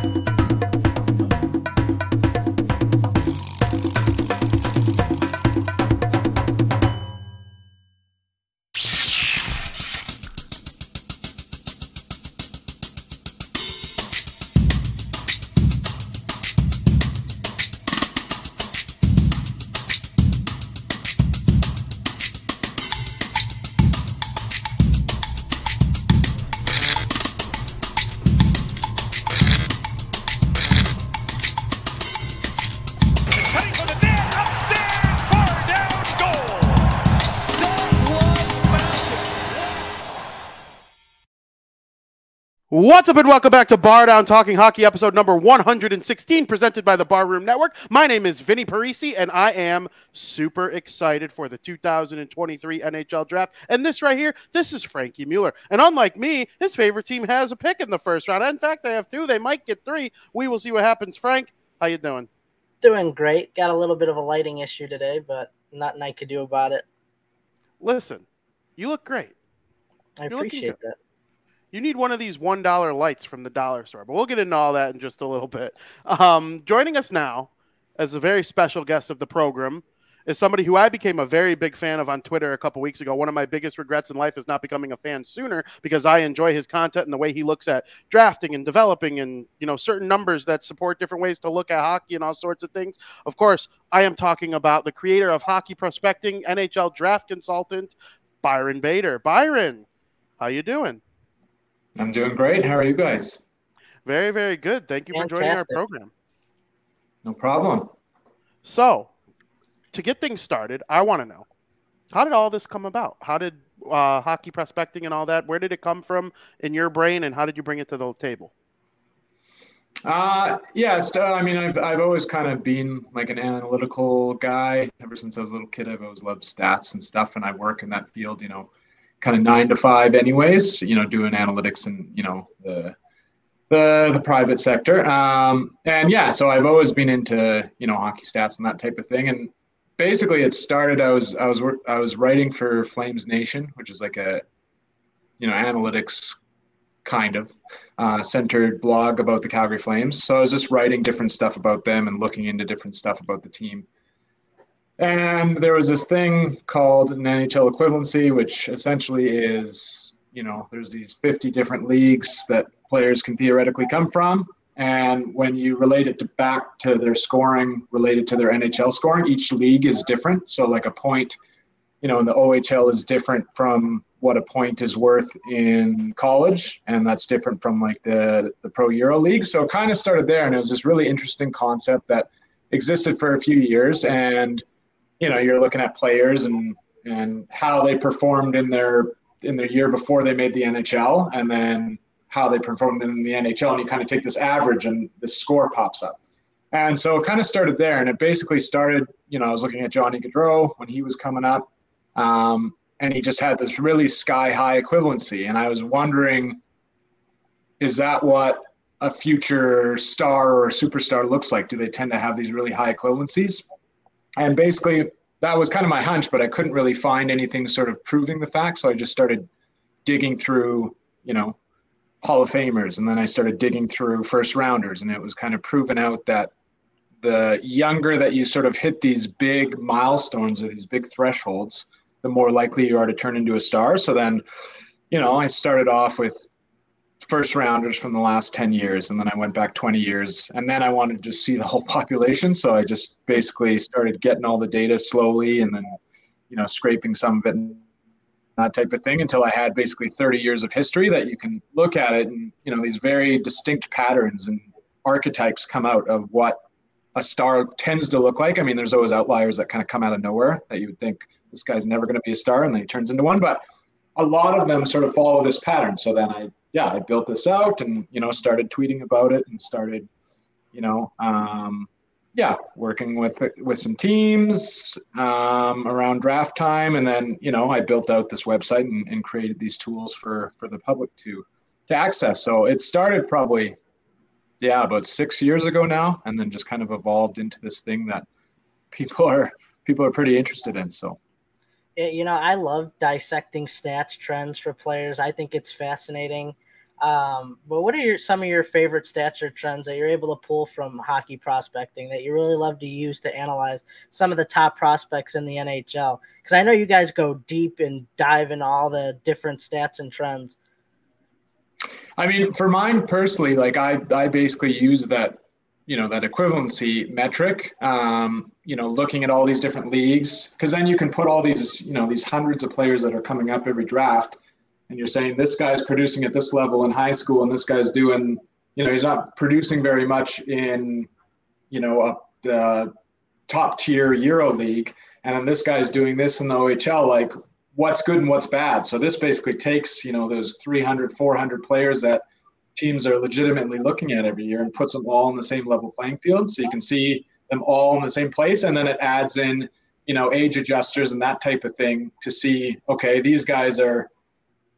Cutting What's up, and welcome back to Bar Down Talking Hockey, episode number 116, presented by the Barroom Network. My name is Vinnie Parise, and I am super excited for the 2023 NHL Draft. And this right here, this is Frankie Mueller. And unlike me, his favorite team has a pick in the first round. In fact, they have two. They might get three. We will see what happens. Frank, how you doing? Doing great. Got a little bit of a lighting issue today, but nothing I could do about it. Listen, you look great. I You're appreciate that. You need one of these one dollar lights from the dollar store, but we'll get into all that in just a little bit. Um, joining us now, as a very special guest of the program, is somebody who I became a very big fan of on Twitter a couple weeks ago. One of my biggest regrets in life is not becoming a fan sooner because I enjoy his content and the way he looks at drafting and developing and you know certain numbers that support different ways to look at hockey and all sorts of things. Of course, I am talking about the creator of Hockey Prospecting, NHL draft consultant, Byron Bader. Byron, how you doing? I'm doing great. How are you guys? Very, very good. Thank you for joining our program. No problem. So, to get things started, I want to know how did all this come about? How did uh, hockey prospecting and all that? Where did it come from in your brain, and how did you bring it to the table? Uh, yeah, so, I mean, I've, I've always kind of been like an analytical guy. Ever since I was a little kid, I've always loved stats and stuff, and I work in that field, you know, kind of nine to five, anyways. You know, doing analytics and you know the the the private sector. Um, and yeah, so I've always been into you know hockey stats and that type of thing. And basically, it started. I was I was I was writing for Flames Nation, which is like a you know analytics kind of uh, centered blog about the Calgary Flames. So I was just writing different stuff about them and looking into different stuff about the team. And there was this thing called an NHL equivalency, which essentially is, you know, there's these 50 different leagues that players can theoretically come from. And when you relate it to back to their scoring related to their NHL scoring, each league is different. So, like a point, you know, in the OHL is different from what a point is worth in college, and that's different from like the the Pro Euro League. So, it kind of started there, and it was this really interesting concept that existed for a few years. And you know, you're looking at players and and how they performed in their in their year before they made the NHL, and then how they performed in the NHL, and you kind of take this average, and the score pops up. And so it kind of started there, and it basically started. You know, I was looking at Johnny Gaudreau when he was coming up, um, and he just had this really sky high equivalency, and I was wondering, is that what a future star or superstar looks like? Do they tend to have these really high equivalencies? And basically, that was kind of my hunch, but I couldn't really find anything sort of proving the fact. So I just started digging through, you know, Hall of Famers, and then I started digging through first rounders, and it was kind of proven out that the younger that you sort of hit these big milestones or these big thresholds, the more likely you are to turn into a star. So then, you know, I started off with first rounders from the last 10 years and then i went back 20 years and then i wanted to just see the whole population so i just basically started getting all the data slowly and then you know scraping some of it and that type of thing until i had basically 30 years of history that you can look at it and you know these very distinct patterns and archetypes come out of what a star tends to look like. I mean there's always outliers that kind of come out of nowhere that you would think this guy's never going to be a star and then he turns into one but a lot of them sort of follow this pattern. So then i yeah, I built this out and you know started tweeting about it and started, you know, um, yeah, working with with some teams um, around draft time, and then you know I built out this website and, and created these tools for for the public to to access. So it started probably yeah about six years ago now, and then just kind of evolved into this thing that people are people are pretty interested in. So You know, I love dissecting stats trends for players. I think it's fascinating. Um, but what are your some of your favorite stats or trends that you're able to pull from hockey prospecting that you really love to use to analyze some of the top prospects in the NHL? Because I know you guys go deep and dive in all the different stats and trends. I mean, for mine personally, like I, I basically use that, you know, that equivalency metric. Um, you know, looking at all these different leagues, because then you can put all these, you know, these hundreds of players that are coming up every draft and you're saying this guy's producing at this level in high school and this guy's doing you know he's not producing very much in you know a the top tier euro league and then this guy's doing this in the ohl like what's good and what's bad so this basically takes you know those 300 400 players that teams are legitimately looking at every year and puts them all in the same level playing field so you can see them all in the same place and then it adds in you know age adjusters and that type of thing to see okay these guys are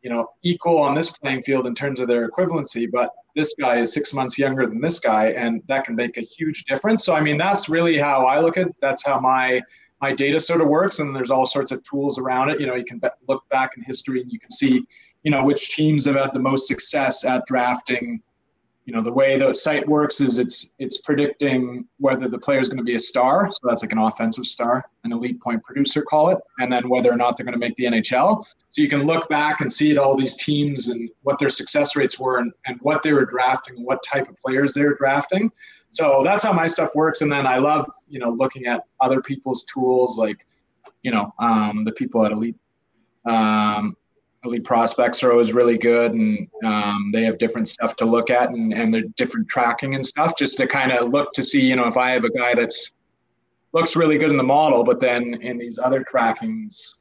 you know, equal on this playing field in terms of their equivalency, but this guy is six months younger than this guy, and that can make a huge difference. So, I mean, that's really how I look at. It. That's how my my data sort of works, and there's all sorts of tools around it. You know, you can look back in history and you can see, you know, which teams have had the most success at drafting. You know the way the site works is it's it's predicting whether the player is going to be a star so that's like an offensive star an elite point producer call it and then whether or not they're going to make the nhl so you can look back and see at all these teams and what their success rates were and, and what they were drafting what type of players they were drafting. So that's how my stuff works and then i love you know looking at other people's tools like you know um, the people at elite um, elite prospects are always really good and um, they have different stuff to look at and, and they're different tracking and stuff just to kind of look to see you know if i have a guy that's looks really good in the model but then in these other trackings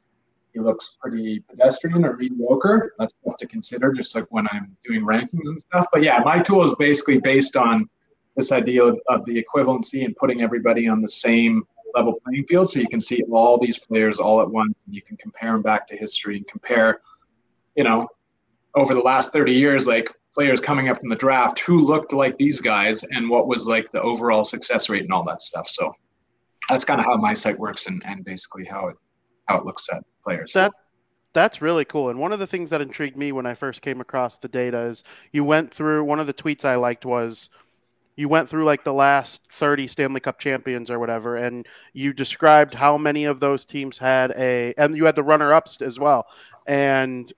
he looks pretty pedestrian or mediocre. That's stuff to consider just like when i'm doing rankings and stuff. But yeah my tool is basically based on this idea of, of the equivalency and putting everybody on the same level playing field so you can see all these players all at once and you can compare them back to history and compare you know, over the last 30 years, like players coming up in the draft who looked like these guys and what was like the overall success rate and all that stuff. So that's kind of how my site works and, and basically how it how it looks at players. That that's really cool. And one of the things that intrigued me when I first came across the data is you went through one of the tweets I liked was you went through like the last 30 Stanley Cup champions or whatever, and you described how many of those teams had a, and you had the runner ups as well. And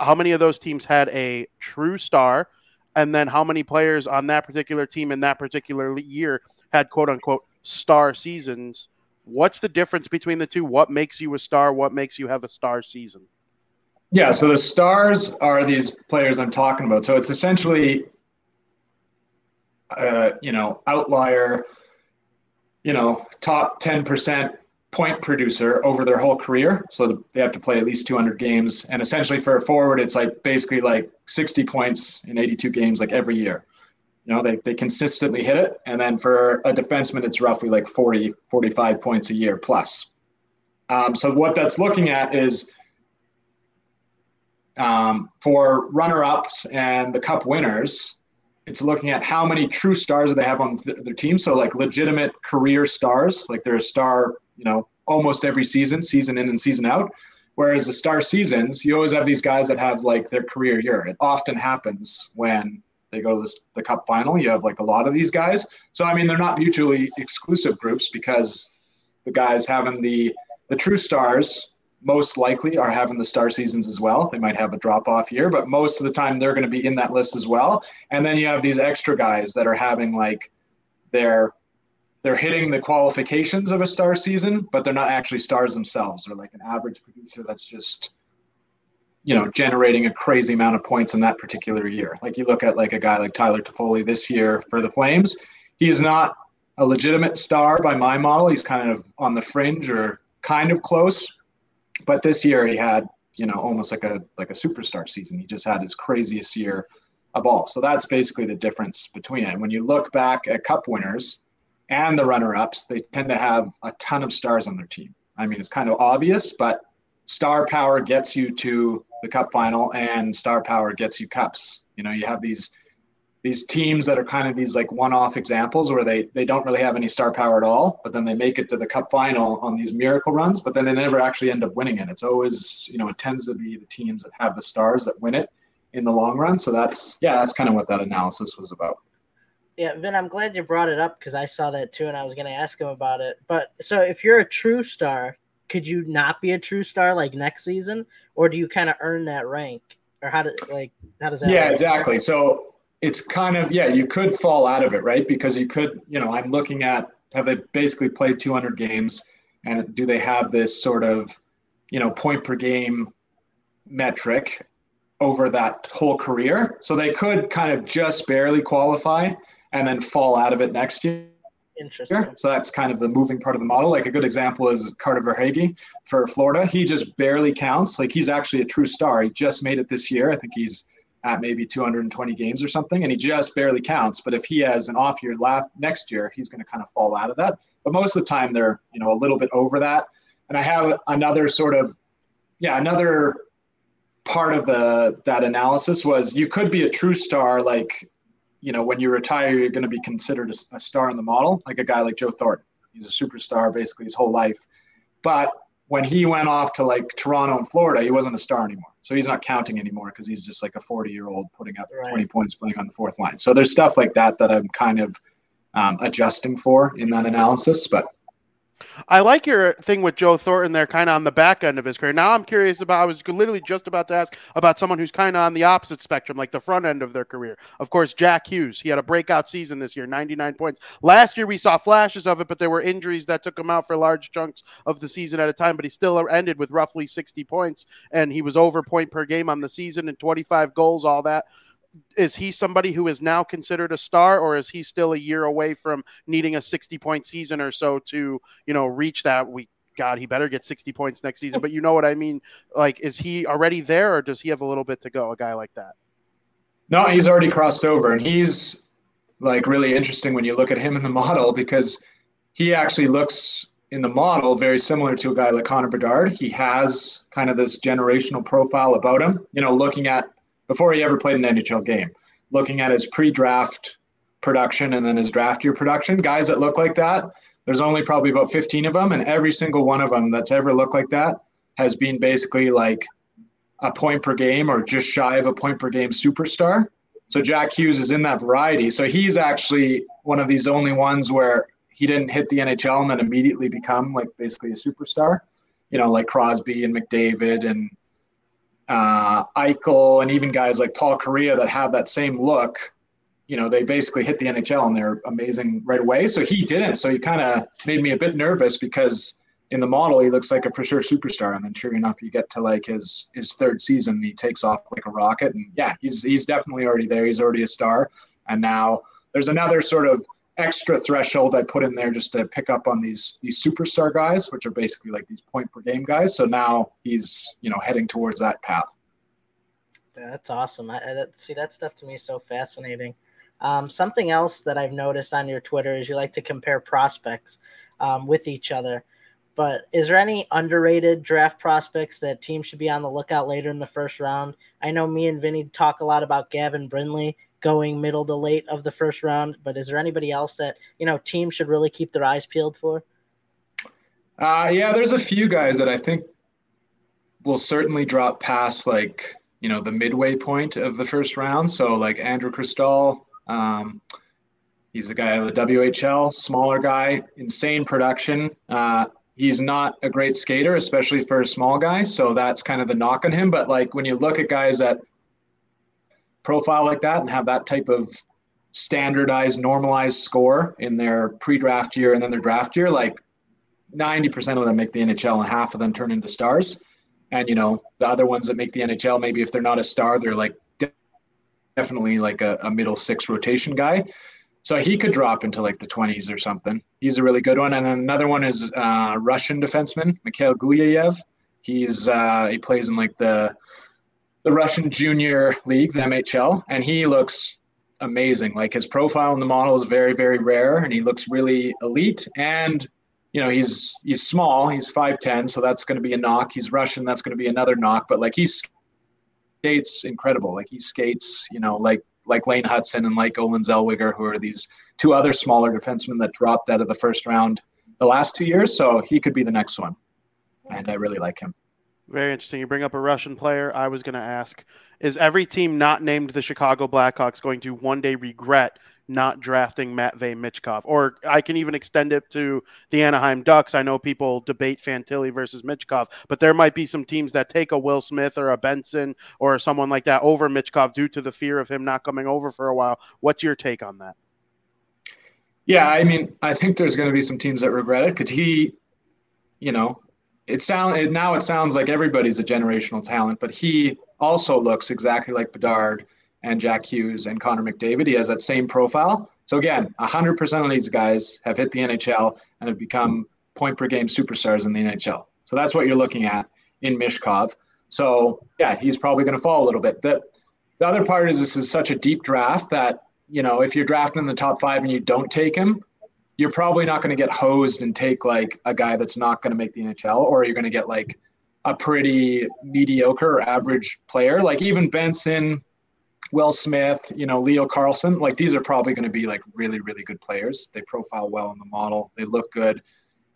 how many of those teams had a true star, and then how many players on that particular team in that particular year had quote unquote star seasons. What's the difference between the two? What makes you a star? What makes you have a star season? Yeah, so the stars are these players I'm talking about. So it's essentially, uh, you know, outlier, you know, top 10% point producer over their whole career. So they have to play at least 200 games. And essentially for a forward, it's like basically like 60 points in 82 games, like every year. You know, they, they consistently hit it. And then for a defenseman, it's roughly like 40, 45 points a year plus. Um, so what that's looking at is um, for runner ups and the cup winners, it's looking at how many true stars do they have on th- their team. So like legitimate career stars, like they're a star you know, almost every season, season in and season out. Whereas the star seasons, you always have these guys that have like their career year. It often happens when they go to this, the cup final. You have like a lot of these guys. So I mean, they're not mutually exclusive groups because the guys having the the true stars most likely are having the star seasons as well. They might have a drop off year, but most of the time they're going to be in that list as well. And then you have these extra guys that are having like their they're hitting the qualifications of a star season, but they're not actually stars themselves. They're like an average producer that's just, you know, generating a crazy amount of points in that particular year. Like you look at like a guy like Tyler Toffoli this year for the Flames, he's not a legitimate star by my model. He's kind of on the fringe or kind of close. But this year he had, you know, almost like a like a superstar season. He just had his craziest year of all. So that's basically the difference between it. And when you look back at cup winners, and the runner-ups, they tend to have a ton of stars on their team. I mean, it's kind of obvious, but star power gets you to the cup final, and star power gets you cups. You know, you have these these teams that are kind of these like one-off examples where they they don't really have any star power at all, but then they make it to the cup final on these miracle runs, but then they never actually end up winning it. It's always, you know, it tends to be the teams that have the stars that win it in the long run. So that's yeah, that's kind of what that analysis was about. Yeah, Vin, I'm glad you brought it up because I saw that too, and I was going to ask him about it. But so, if you're a true star, could you not be a true star like next season, or do you kind of earn that rank, or how does like how does that? Yeah, work? exactly. So it's kind of yeah, you could fall out of it, right? Because you could, you know, I'm looking at have they basically played 200 games, and do they have this sort of, you know, point per game metric over that whole career? So they could kind of just barely qualify and then fall out of it next year. Interesting. So that's kind of the moving part of the model. Like a good example is Carter Verhaeghe for Florida. He just barely counts. Like he's actually a true star. He just made it this year. I think he's at maybe 220 games or something, and he just barely counts. But if he has an off year last next year, he's going to kind of fall out of that. But most of the time, they're you know a little bit over that. And I have another sort of yeah another part of the that analysis was you could be a true star like you know, when you retire, you're going to be considered a, a, star in the model, like a guy like Joe Thornton. He's a superstar basically his whole life. But when he went off to like Toronto and Florida, he wasn't a star anymore. So he's not counting anymore because he's just like a 40 year old putting up right. 20 points playing on the fourth line. So there's stuff like that that I'm kind of um, adjusting for in that analysis. But I like your thing with Joe Thornton there, kind of on the back end of his career. Now I'm curious about. I was literally just about to ask about someone who's kind of on the opposite spectrum, like the front end of their career. Of course, Jack Hughes. He had a breakout season this year, 99 points. Last year we saw flashes of it, but there were injuries that took him out for large chunks of the season at a time. But he still ended with roughly 60 points, and he was over point per game on the season and 25 goals, all that is he somebody who is now considered a star or is he still a year away from needing a 60 point season or so to you know reach that we god he better get 60 points next season but you know what i mean like is he already there or does he have a little bit to go a guy like that no he's already crossed over and he's like really interesting when you look at him in the model because he actually looks in the model very similar to a guy like Connor Bedard. He has kind of this generational profile about him. You know, looking at before he ever played an NHL game. Looking at his pre-draft production and then his draft year production, guys that look like that, there's only probably about 15 of them, and every single one of them that's ever looked like that has been basically like a point per game or just shy of a point per game superstar. So Jack Hughes is in that variety. So he's actually one of these only ones where he didn't hit the NHL and then immediately become like basically a superstar. You know, like Crosby and McDavid and uh, Eichel, and even guys like Paul Kariya that have that same look, you know, they basically hit the NHL and they're amazing right away. So he didn't. So he kind of made me a bit nervous because in the model he looks like a for sure superstar, and then sure enough, you get to like his his third season, he takes off like a rocket, and yeah, he's he's definitely already there. He's already a star, and now there's another sort of extra threshold I put in there just to pick up on these these superstar guys, which are basically like these point per game guys. So now he's you know heading towards that path. That's awesome. I, that, see that stuff to me is so fascinating. Um, something else that I've noticed on your Twitter is you like to compare prospects um, with each other. But is there any underrated draft prospects that teams should be on the lookout later in the first round? I know me and Vinnie talk a lot about Gavin Brindley going middle to late of the first round. But is there anybody else that you know teams should really keep their eyes peeled for? Uh, yeah, there's a few guys that I think will certainly drop past like you know the midway point of the first round. So like Andrew Cristall, um, he's a guy of the WHL, smaller guy, insane production. Uh, he's not a great skater, especially for a small guy. So that's kind of the knock on him. But like when you look at guys that profile like that and have that type of standardized, normalized score in their pre-draft year and then their draft year, like 90% of them make the NHL and half of them turn into stars. And, you know, the other ones that make the NHL, maybe if they're not a star, they're like definitely like a, a middle six rotation guy. So he could drop into like the 20s or something. He's a really good one. And another one is uh, Russian defenseman, Mikhail Gulyayev. He's uh, he plays in like the the Russian Junior League, the MHL, and he looks amazing. Like his profile in the model is very, very rare, and he looks really elite. And you know, he's he's small. He's five ten, so that's going to be a knock. He's Russian, that's going to be another knock. But like he skates incredible. Like he skates, you know, like like Lane Hutson and like Olin Zellweger, who are these two other smaller defensemen that dropped out of the first round the last two years. So he could be the next one, and I really like him. Very interesting. You bring up a Russian player. I was going to ask Is every team not named the Chicago Blackhawks going to one day regret not drafting Matvey Michkov? Or I can even extend it to the Anaheim Ducks. I know people debate Fantilli versus Michkov, but there might be some teams that take a Will Smith or a Benson or someone like that over Michkov due to the fear of him not coming over for a while. What's your take on that? Yeah, I mean, I think there's going to be some teams that regret it because he, you know, it sound it, now it sounds like everybody's a generational talent, but he also looks exactly like Bedard and Jack Hughes and Connor McDavid. He has that same profile. So again, 100% of these guys have hit the NHL and have become point per game superstars in the NHL. So that's what you're looking at in Michkov. So yeah, he's probably going to fall a little bit. The, the other part is this is such a deep draft that you know if you're drafting in the top five and you don't take him, you're probably not going to get hosed and take like a guy that's not going to make the NHL, or you're going to get like a pretty mediocre or average player. Like even Benson, Will Smith, you know, Leo Carlsson, like these are probably going to be like really, really good players. They profile well in the model. They look good.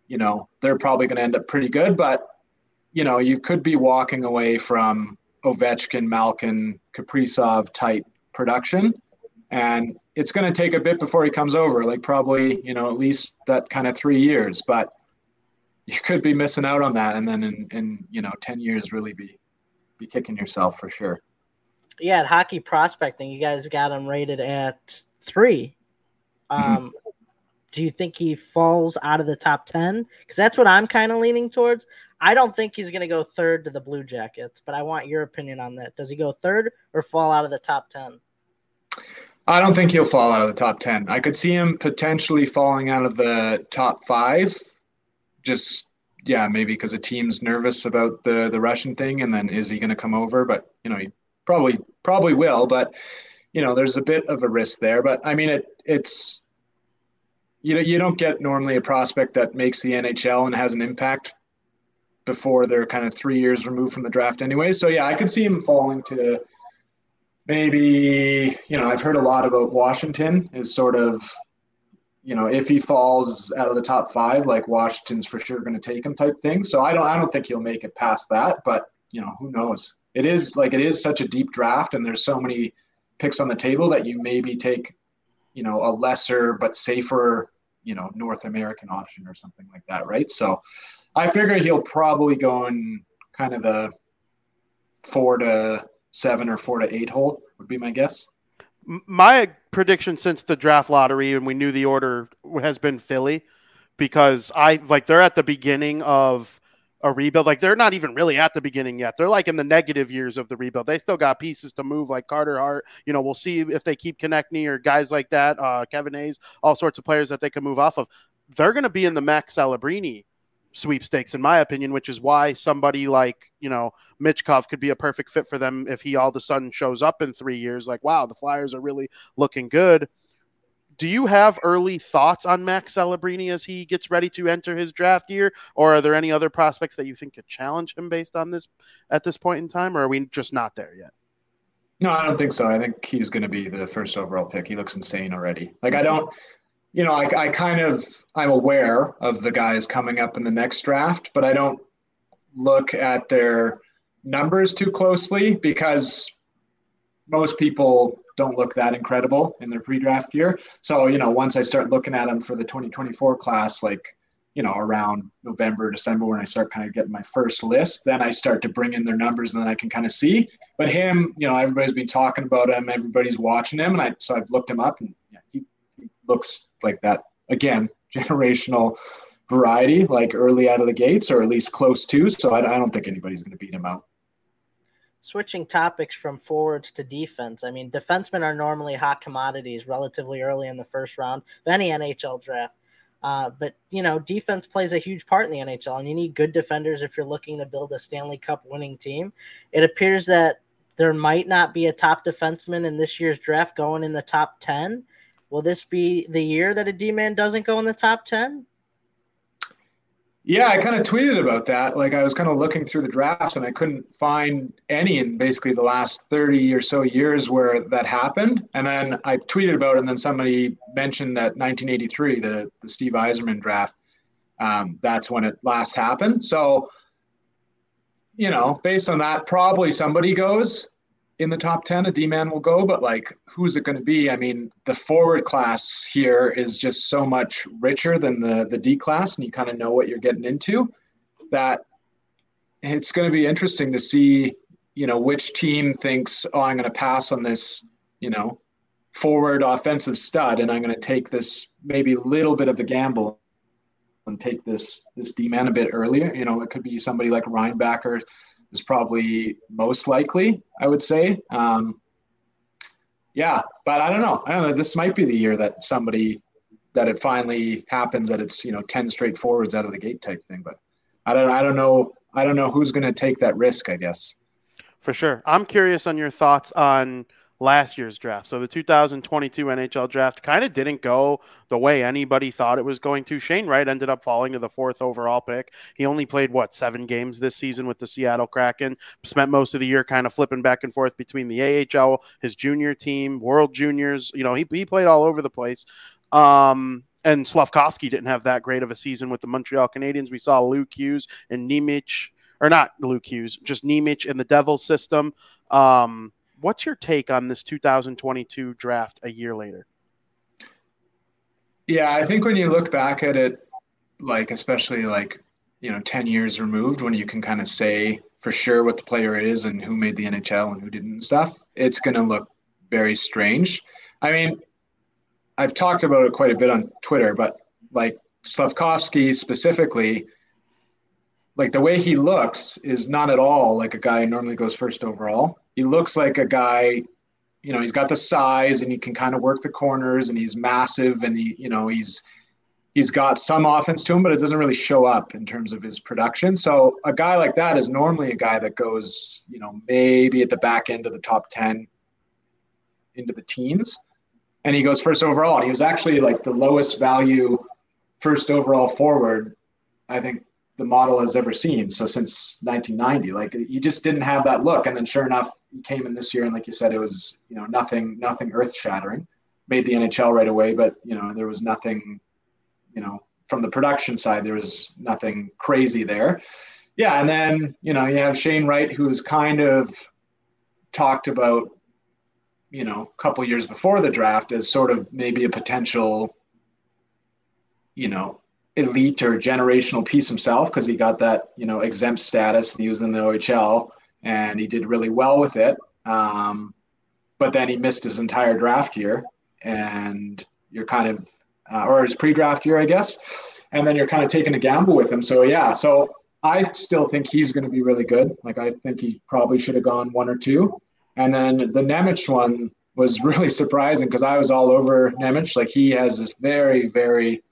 You know, they're probably going to end up pretty good, but you know, you could be walking away from Ovechkin, Malkin, Kaprizov type production. And it's going to take a bit before he comes over, like probably, you know, at least that kind of three years. But you could be missing out on that. And then in, in you know, 10 years, really be, be kicking yourself for sure. Yeah, at hockey prospecting, you guys got him rated at three. Mm-hmm. Um, do you think he falls out of the top 10? Because that's what I'm kind of leaning towards. I don't think he's going to go third to the Blue Jackets, but I want your opinion on that. Does he go third or fall out of the top 10? I don't think he'll fall out of the top 10. I could see him potentially falling out of the top five. Just, yeah, maybe because the team's nervous about the, the Russian thing. And then is he going to come over? But, you know, he probably, probably will. But, you know, there's a bit of a risk there. But I mean, it, it's, you know, you don't get normally a prospect that makes the NHL and has an impact before they're kind of three years removed from the draft anyway. So yeah, I could see him falling to maybe, you know, I've heard a lot about Washington is sort of, you know, if he falls out of the top five, like Washington's for sure going to take him type thing. So I don't, I don't think he'll make it past that, but you know, who knows? It is like, it is such a deep draft and there's so many picks on the table that you maybe take, you know, a lesser but safer, you know, North American option or something like that. Right. So I figure he'll probably go in kind of the four to seven or four to eight hole would be my guess. My prediction since the draft lottery and we knew the order has been Philly because I like they're at the beginning of a rebuild. Like they're not even really at the beginning yet. They're like in the negative years of the rebuild. They still got pieces to move, like Carter Hart. You know, we'll see if they keep Konecny or guys like that, uh, Kevin Hayes, all sorts of players that they can move off of. They're going to be in the Max Celebrini sweepstakes, in my opinion, which is why somebody like, you know, Michkov could be a perfect fit for them if he all of a sudden shows up in three years. Like, wow, the Flyers are really looking good. Do you have early thoughts on Max Celebrini as he gets ready to enter his draft year, or are there any other prospects that you think could challenge him based on this at this point in time, or are we just not there yet? No, I don't think so. I think he's going to be the first overall pick. He looks insane already. Like I don't, you know, I, I kind of I'm aware of the guys coming up in the next draft, but I don't look at their numbers too closely because most people don't look that incredible in their pre-draft year. So, you know, once I start looking at them for the 2024 class, like, you know, around November, December, when I start kind of getting my first list, then I start to bring in their numbers and then I can kind of see. But him, you know, everybody's been talking about him, everybody's watching him, and I so I've looked him up and looks like that again, generational variety, like early out of the gates, or at least close to. So I, I don't think anybody's going to beat him out. Switching topics from forwards to defense. I mean, defensemen are normally hot commodities relatively early in the first round of any NHL draft. Uh, but you know, defense plays a huge part in the NHL, and you need good defenders if you're looking to build a Stanley Cup winning team. It appears that there might not be a top defenseman in this year's draft going in the top ten. Will this be the year that a D man doesn't go in the top ten? Yeah, I kind of tweeted about that. Like I was kind of looking through the drafts and I couldn't find any in basically the last 30 or so years where that happened. And then I tweeted about it and then somebody mentioned that 1983, the, the Steve Yzerman draft, um, that's when it last happened. So you know, based on that, probably somebody goes in the top 10, a D man will go, but like, who's it going to be? I mean, the forward class here is just so much richer than the, the D class, and you kind of know what you're getting into that it's going to be interesting to see, you know, which team thinks, oh, I'm going to pass on this, you know, forward offensive stud, and I'm going to take this maybe little bit of a gamble and take this this D man a bit earlier. You know, it could be somebody like Reinbacher is probably most likely, I would say. Um, yeah, but I don't know. I don't know. This might be the year that somebody that it finally happens that it's you know ten straight forwards out of the gate type thing. But I don't. I don't know. I don't know who's going to take that risk. I guess. For sure. I'm curious on your thoughts on last year's draft. So the 2022 NHL draft kind of didn't go the way anybody thought it was going to. Shane Wright ended up falling to the fourth overall pick. He only played what seven games this season with the Seattle Kraken. Spent most of the year kind of flipping back and forth between the AHL, his junior team, World Juniors. You know, he he played all over the place. Um, and Slavkovsky didn't have that great of a season with the Montreal Canadiens. We saw Luke Hughes and Nemec, or not Luke Hughes, just Nemec in the Devil system. Um, what's your take on this 2022 draft a year later? Yeah, I think when you look back at it, like especially like you know 10 years removed, when you can kind of say for sure what the player is and who made the NHL and who didn't and stuff, it's going to look very strange. I mean, I've talked about it quite a bit on Twitter, but like Slavkovsky specifically, like the way he looks is not at all like a guy who normally goes first overall he looks like a guy you know he's got the size and he can kind of work the corners and he's massive and he you know he's he's got some offense to him but it doesn't really show up in terms of his production so a guy like that is normally a guy that goes you know maybe at the back end of the top 10 into the teens and he goes first overall and he was actually like the lowest value first overall forward i think the model has ever seen. So since 1990, like he just didn't have that look. And then sure enough, he came in this year, and like you said, it was you know nothing, nothing earth shattering. Made the NHL right away, but you know there was nothing, you know, from the production side, there was nothing crazy there. Yeah, and then you know you have Shane Wright, who was kind of talked about, you know, a couple years before the draft as sort of maybe a potential, you know, elite or generational piece himself because he got that you know exempt status. and He was in the OHL and he did really well with it. Um, but then he missed his entire draft year, and you're kind of uh, or his pre-draft year, I guess. And then you're kind of taking a gamble with him. So yeah, so I still think he's going to be really good. Like I think he probably should have gone one or two. And then the Nemec one was really surprising because I was all over Nemec. Like he has this very, very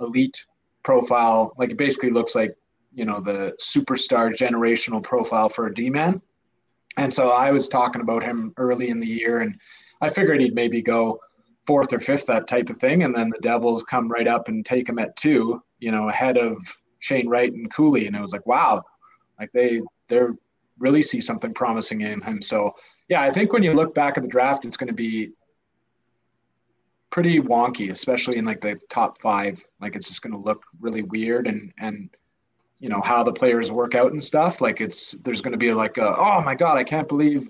elite profile. Like it basically looks like you know the superstar generational profile for a D man. And so I was talking about him early in the year, and I figured he'd maybe go fourth or fifth, that type of thing. And then the Devils come right up and take him at two, you know, ahead of Shane Wright and Cooley. And it was like, wow, like they they're really see something promising in him. So yeah, I think when you look back at the draft, it's going to be pretty wonky, especially in like the top five. Like it's just going to look really weird and and you know how the players work out and stuff. Like it's there's going to be like a, oh my god, I can't believe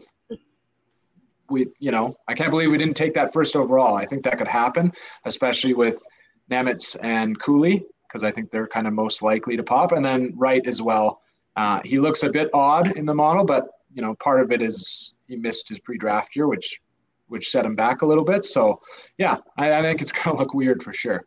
we you know I can't believe we didn't take that first overall. I think that could happen, especially with Nemec and Cooley because I think they're kind of most likely to pop, and then Wright as well. Uh, he looks a bit odd in the model, but you know part of it is he missed his pre-draft year, which which set him back a little bit. So, yeah, I, I think it's going to look weird for sure.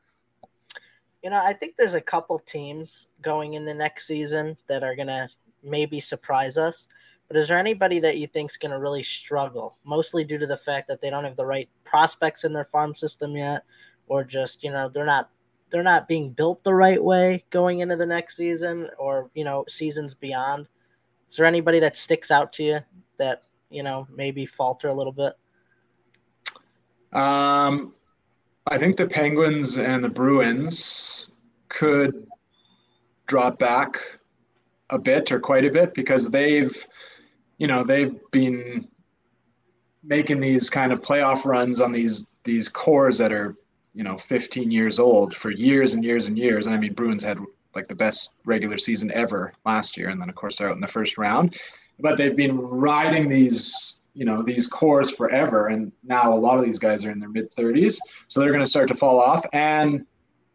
You know, I think there's a couple teams going into next season that are going to maybe surprise us. But is there anybody that you think is going to really struggle, mostly due to the fact that they don't have the right prospects in their farm system yet, or just you know they're not they're not being built the right way going into the next season, or you know seasons beyond? Is there anybody that sticks out to you that you know maybe falter a little bit? Um, I think the Penguins and the Bruins could drop back a bit or quite a bit because they've, you know, they've been making these kind of playoff runs on these these cores that are, you know, 15 years old for years and years and years. And I mean, Bruins had like the best regular season ever last year, and then of course they're out in the first round. But they've been riding these, you know, these cores forever, and now a lot of these guys are in their mid 30s, so they're going to start to fall off. And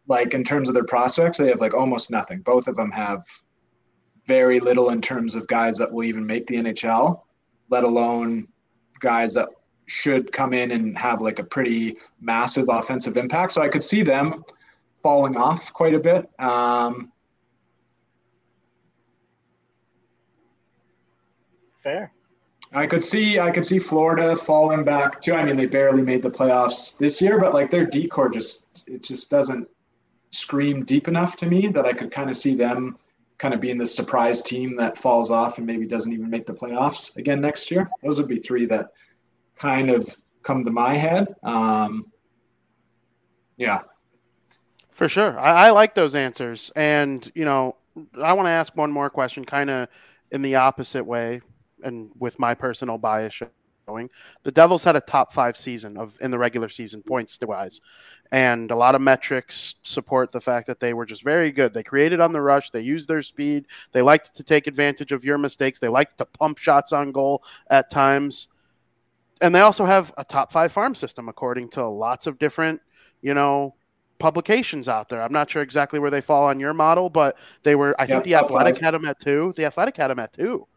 like in terms of their prospects, they have like almost nothing. Both of them have very little in terms of guys that will even make the NHL, let alone guys that should come in and have like a pretty massive offensive impact. So I could see them falling off quite a bit. Um, Fair. I could see I could see Florida falling back too. I mean, they barely made the playoffs this year, but like their decor just it just doesn't scream deep enough to me that I could kind of see them kind of being the surprise team that falls off and maybe doesn't even make the playoffs again next year. Those would be three that kind of come to my head. Um, yeah, For sure. I, I like those answers. And, you know, I want to ask one more question, kind of in the opposite way, and with my personal bias showing. The Devils had a top five season of in the regular season points wise. And a lot of metrics support the fact that they were just very good. They created on the rush, they used their speed, they liked to take advantage of your mistakes, they liked to pump shots on goal at times. And they also have a top five farm system, according to lots of different, you know, publications out there. I'm not sure exactly where they fall on your model, but they were. I think the Athletic had them at two. The Athletic had them at two.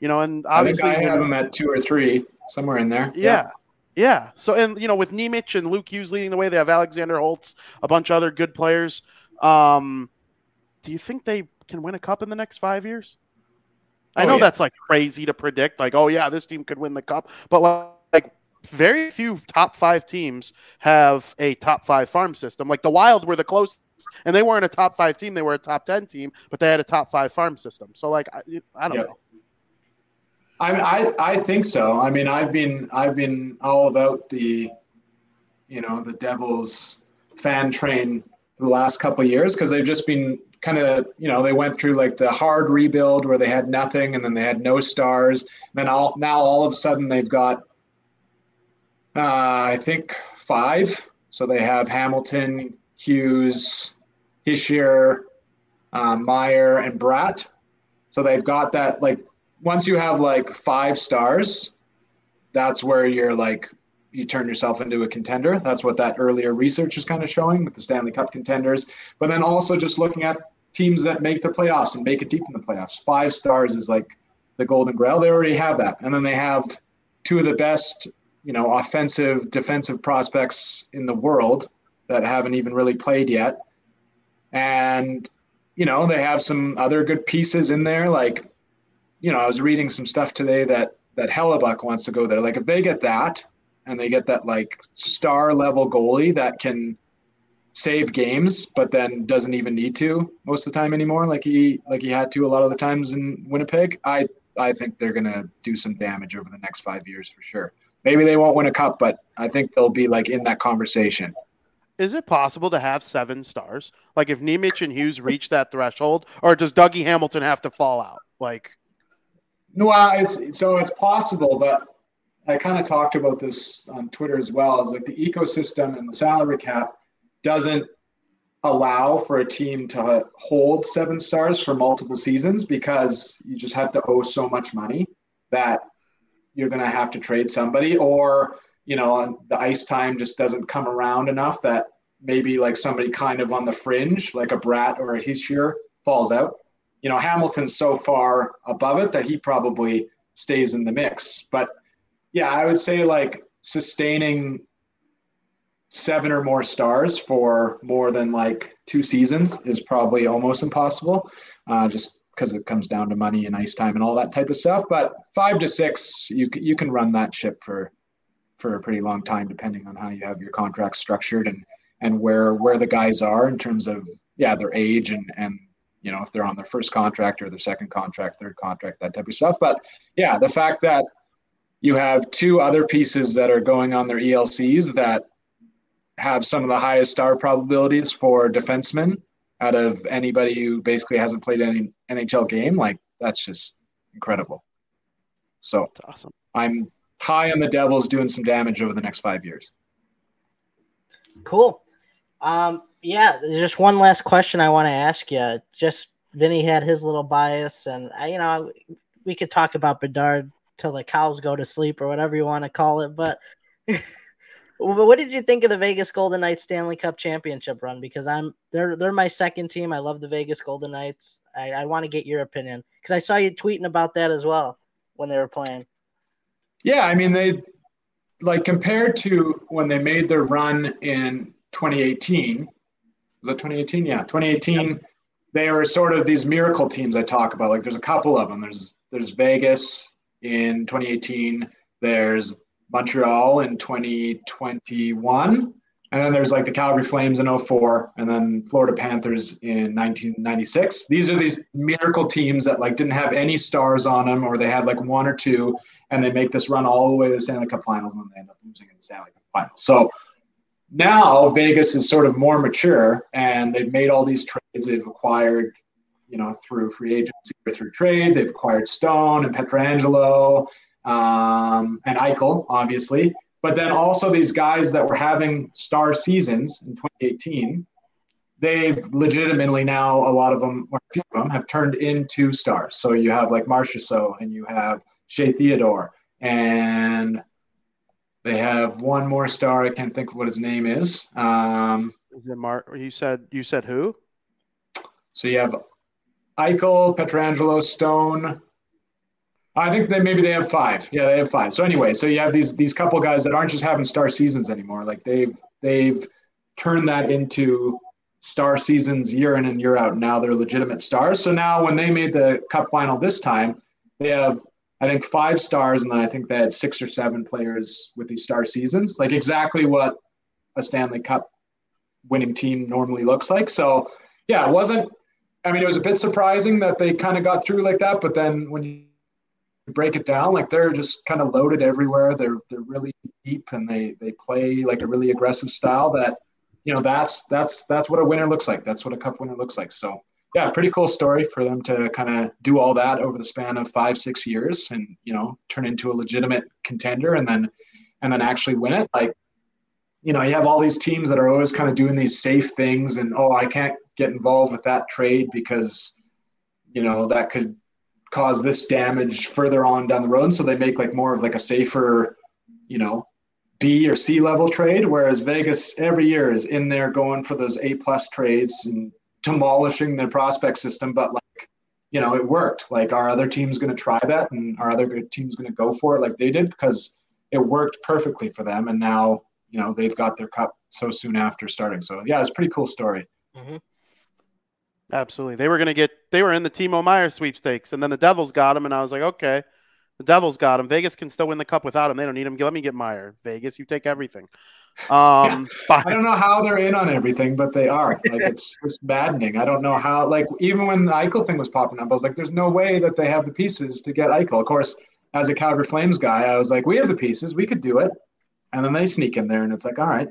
You know, and I obviously, I when- have them at two or three somewhere in there. yeah. Yeah. So, and, you know, with Nemec and Luke Hughes leading the way, they have Alexander Holtz, a bunch of other good players. Um, do you think they can win a cup in the next five years? I Oh, know yeah. that's like crazy to predict, like, oh, yeah, this team could win the cup. But like, very few top five teams have a top five farm system. Like the Wild were the closest, and they weren't a top five team, they were a top 10 team, but they had a top five farm system. So, like, I, I don't know. I, I I think so. I mean, I've been I've been all about the, you know, the Devils fan train for the last couple years because they've just been kind of you know they went through like the hard rebuild where they had nothing and then they had no stars. And then all now all of a sudden they've got, uh, I think five. So they have Hamilton, Hughes, Hischier, uh, Meyer, and Bratt. So they've got that like once you have like five stars, that's where you're like you turn yourself into a contender. That's what that earlier research is kind of showing with the Stanley Cup contenders. But then also just looking at teams that make the playoffs and make it deep in the playoffs. Five stars is like the golden grail. They already have that. And then they have two of the best, you know, offensive, defensive prospects in the world that haven't even really played yet. And, you know, they have some other good pieces in there. Like, you know, I was reading some stuff today that that Hellebuyck wants to go there. Like if they get that and they get that like star level goalie that can save games, but then doesn't even need to most of the time anymore, like he like he had to a lot of the times in Winnipeg. I I think they're gonna do some damage over the next five years for sure. Maybe they won't win a cup, but I think they'll be like in that conversation. Is it possible to have seven stars? Like if Nemec and Hughes reach that threshold, or does Dougie Hamilton have to fall out? Like, No, uh, it's so it's possible, but I kind of talked about this on Twitter as well. Is like the ecosystem and the salary cap doesn't allow for a team to hold seven stars for multiple seasons because you just have to owe so much money that you're going to have to trade somebody, or you know the ice time just doesn't come around enough that maybe like somebody kind of on the fringe, like a Bratt or a Hischier, falls out you know, Hamilton's so far above it that he probably stays in the mix. But yeah, I would say like sustaining seven or more stars for more than like two seasons is probably almost impossible, uh, just because it comes down to money and ice time and all that type of stuff. But five to six, you you can run that ship for for a pretty long time, depending on how you have your contract structured and and where where the guys are in terms of yeah their age and and you know if they're on their first contract or their second contract third contract that type of stuff but yeah the fact that you have two other pieces that are going on their elcs that have some of the highest star probabilities for defensemen out of anybody who basically hasn't played any nhl game like that's just incredible so it's awesome. i'm high on the devils doing some damage over the next five years Cool. Um, yeah, just one last question I want to ask you. Just Vinnie had his little bias, and I, you know, we could talk about Bedard till the cows go to sleep or whatever you want to call it. But what did you think of the Vegas Golden Knights Stanley Cup championship run? Because I'm they're they're my second team. I love the Vegas Golden Knights. I, I want to get your opinion because I saw you tweeting about that as well when they were playing. Yeah, I mean they like compared to when they made their run in 2018. Was that 2018? Yeah, 2018. Yep. They were sort of these miracle teams I talk about. Like there's a couple of them. There's there's Vegas in 2018. There's Montreal in 2021. And then there's like the Calgary Flames in 04 and then Florida Panthers in 1996. These are these miracle teams that like didn't have any stars on them or they had like one or two and they make this run all the way to the Stanley Cup finals and then they end up losing in the Stanley Cup finals. So now Vegas is sort of more mature and they've made all these trades. They've acquired, you know, through free agency or through trade. They've acquired Stone and Pietrangelo um, and Eichel, obviously. But then also these guys that were having star seasons in 2018, they've legitimately now a lot of them, or a few of them, have turned into stars. So you have like Marchessault and you have Shea Theodore, and they have one more star. I can't think of what his name is. Um, is it Mar- you said you said who? So you have Eichel, Pietrangelo, Stone, I think that maybe they have five. Yeah, they have five. So anyway, so you have these these couple guys that aren't just having star seasons anymore. Like they've they've turned that into star seasons year in and year out. Now they're legitimate stars. So now when they made the cup final this time, they have I think five stars, and then I think they had six or seven players with these star seasons. Like exactly what a Stanley Cup winning team normally looks like. So yeah, it wasn't I mean, it was a bit surprising that they kind of got through like that, but then when you break it down, like they're just kind of loaded everywhere. They're they're really deep and they they play like a really aggressive style that you know that's that's that's what a winner looks like. That's what a cup winner looks like. So yeah, pretty cool story for them to kind of do all that over the span of five six years and you know turn into a legitimate contender and then and then actually win it. Like you know you have all these teams that are always kind of doing these safe things and oh I can't get involved with that trade because you know that could cause this damage further on down the road. So they make like more of like a safer, you know, B or C level trade. Whereas Vegas every year is in there going for those A plus trades and demolishing their prospect system. But like, you know, it worked. Like, our other teams going to try that? And our other teams going to go for it like they did? Because it worked perfectly for them. And now, you know, they've got their cup so soon after starting. So yeah, it's a pretty cool story. Mm-hmm. Absolutely. They were going to get, they were in the Timo Meier sweepstakes, and then the Devils got him, and I was like, okay, the Devils got him. Vegas can still win the cup without him. They don't need him. Let me get Meier. Vegas, you take everything. Um, yeah. I don't know how they're in on everything, but they are. Like it's just maddening. I don't know how. Like even when the Eichel thing was popping up, I was like, "There's no way that they have the pieces to get Eichel." Of course, as a Calgary Flames guy, I was like, "We have the pieces. We could do it." And then they sneak in there, and it's like, "All right,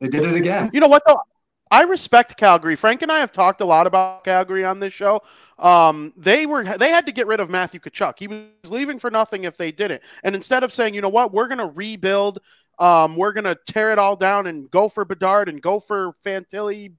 they did it again." You know what though? I respect Calgary. Frank and I have talked a lot about Calgary on this show. Um, they were they had to get rid of Matthew Tkachuk. He was leaving for nothing if they didn't. And instead of saying, you know what, we're going to rebuild, um, we're going to tear it all down and go for Bedard and go for Fantilli,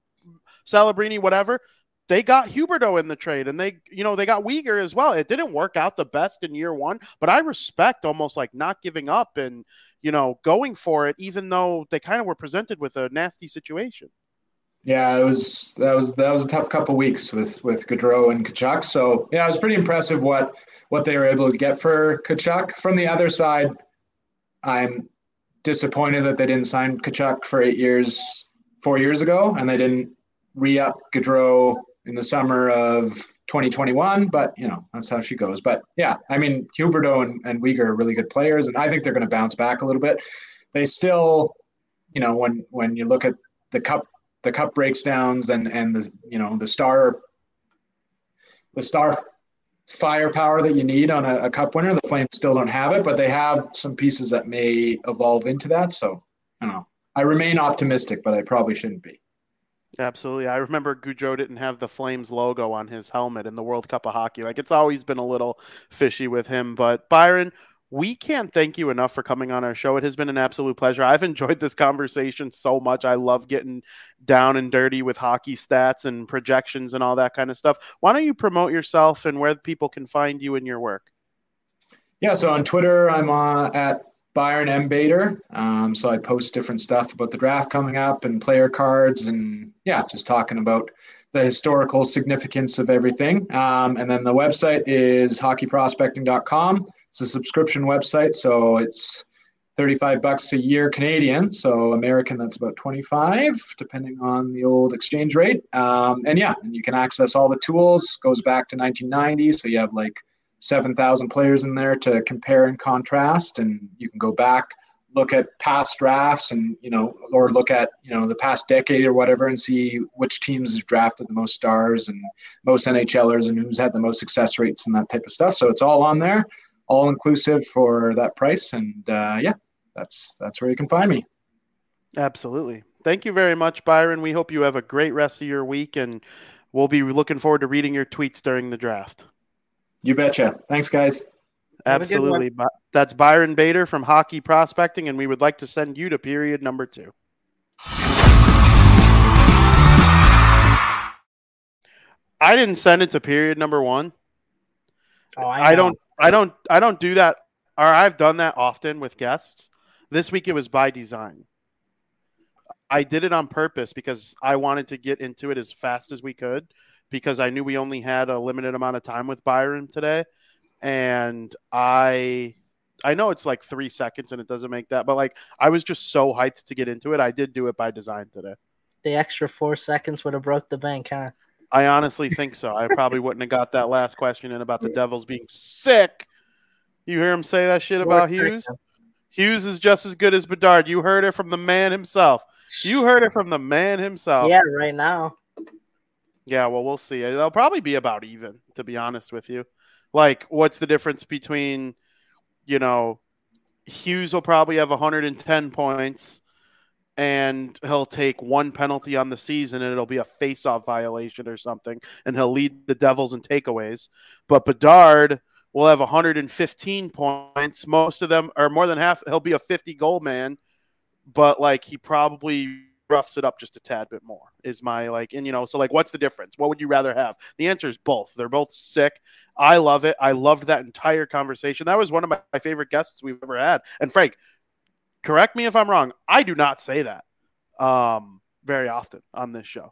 Celebrini, whatever. They got Huberdeau in the trade, and they, you know, they got Weegar as well. It didn't work out the best in year one, but I respect almost like not giving up and you know going for it, even though they kind of were presented with a nasty situation. Yeah, it was that was that was a tough couple weeks with with Gaudreau and Tkachuk. So yeah, it was pretty impressive what what they were able to get for Tkachuk. From the other side, I'm disappointed that they didn't sign Tkachuk for eight years, four years ago, and they didn't re-up Gaudreau in the summer of 2021. But you know that's how she goes. But yeah, I mean Huberdeau and, and Weegar are really good players, and I think they're going to bounce back a little bit. They still, you know, when when you look at the cup the cup breakdowns and and the you know the star the star firepower that you need on a, a, cup winner. The Flames still don't have it, but they have some pieces that may evolve into that. So I don't know. I remain optimistic, but I probably shouldn't be. Absolutely. I remember Gaudreau didn't have the Flames logo on his helmet in the World Cup of Hockey. Like it's always been a little fishy with him. But Byron, we can't thank you enough for coming on our show. It has been an absolute pleasure. I've enjoyed this conversation so much. I love getting down and dirty with hockey stats and projections and all that kind of stuff. Why don't you promote yourself and where people can find you and your work? Yeah, so on Twitter, I'm uh, at Byron M. Bader. Um, so I post different stuff about the draft coming up and player cards and yeah, just talking about the historical significance of everything. Um, and then the website is hockeyprospecting.com it's a subscription website, so it's 35 bucks a year Canadian. So American, that's about 25, depending on the old exchange rate. Um, and yeah, and you can access all the tools. Goes back to 1990, so you have like 7,000 players in there to compare and contrast, and you can go back look at past drafts and you know or look at you know the past decade or whatever and see which teams have drafted the most stars and most nhlers and who's had the most success rates and that type of stuff so it's all on there all inclusive for that price. And uh, yeah, that's that's where you can find me. Absolutely. Thank you very much, Byron. We hope you have a great rest of your week, and we'll be looking forward to reading your tweets during the draft. You betcha. Thanks, guys. Absolutely. That's Byron Bader from Hockey Prospecting, and we would like to send you to period number two. I didn't send it to period number one. Oh, I, I don't I don't I don't do that or I've done that often with guests. This week it was by design. I did it on purpose because I wanted to get into it as fast as we could because I knew we only had a limited amount of time with Byron today and I I know it's like 3 seconds and it doesn't make that but like I was just so hyped to get into it. I did do it by design today. The extra 4 seconds would have broke the bank, huh? I honestly think so. I probably wouldn't have got that last question in about the Devils being sick. You hear him say that shit about Hughes? Hughes is just as good as Bedard. You heard it from the man himself. You heard it from the man himself. Yeah, right now. Yeah, well, we'll see. They'll probably be about even, to be honest with you. Like, what's the difference between, you know, Hughes will probably have 110 points and he'll take one penalty on the season and it'll be a face-off violation or something and he'll lead the devils in takeaways. But bedard will have 115 points. Most of them or more than half he'll be a 50 goal man but like he probably roughs it up just a tad bit more is my like and you know so like what's the difference? What would you rather have? The answer is both. They're both sick. I love it. I loved that entire conversation. That was one of my, my favorite guests we've ever had. And frank correct me if I'm wrong. I do not say that um, very often on this show.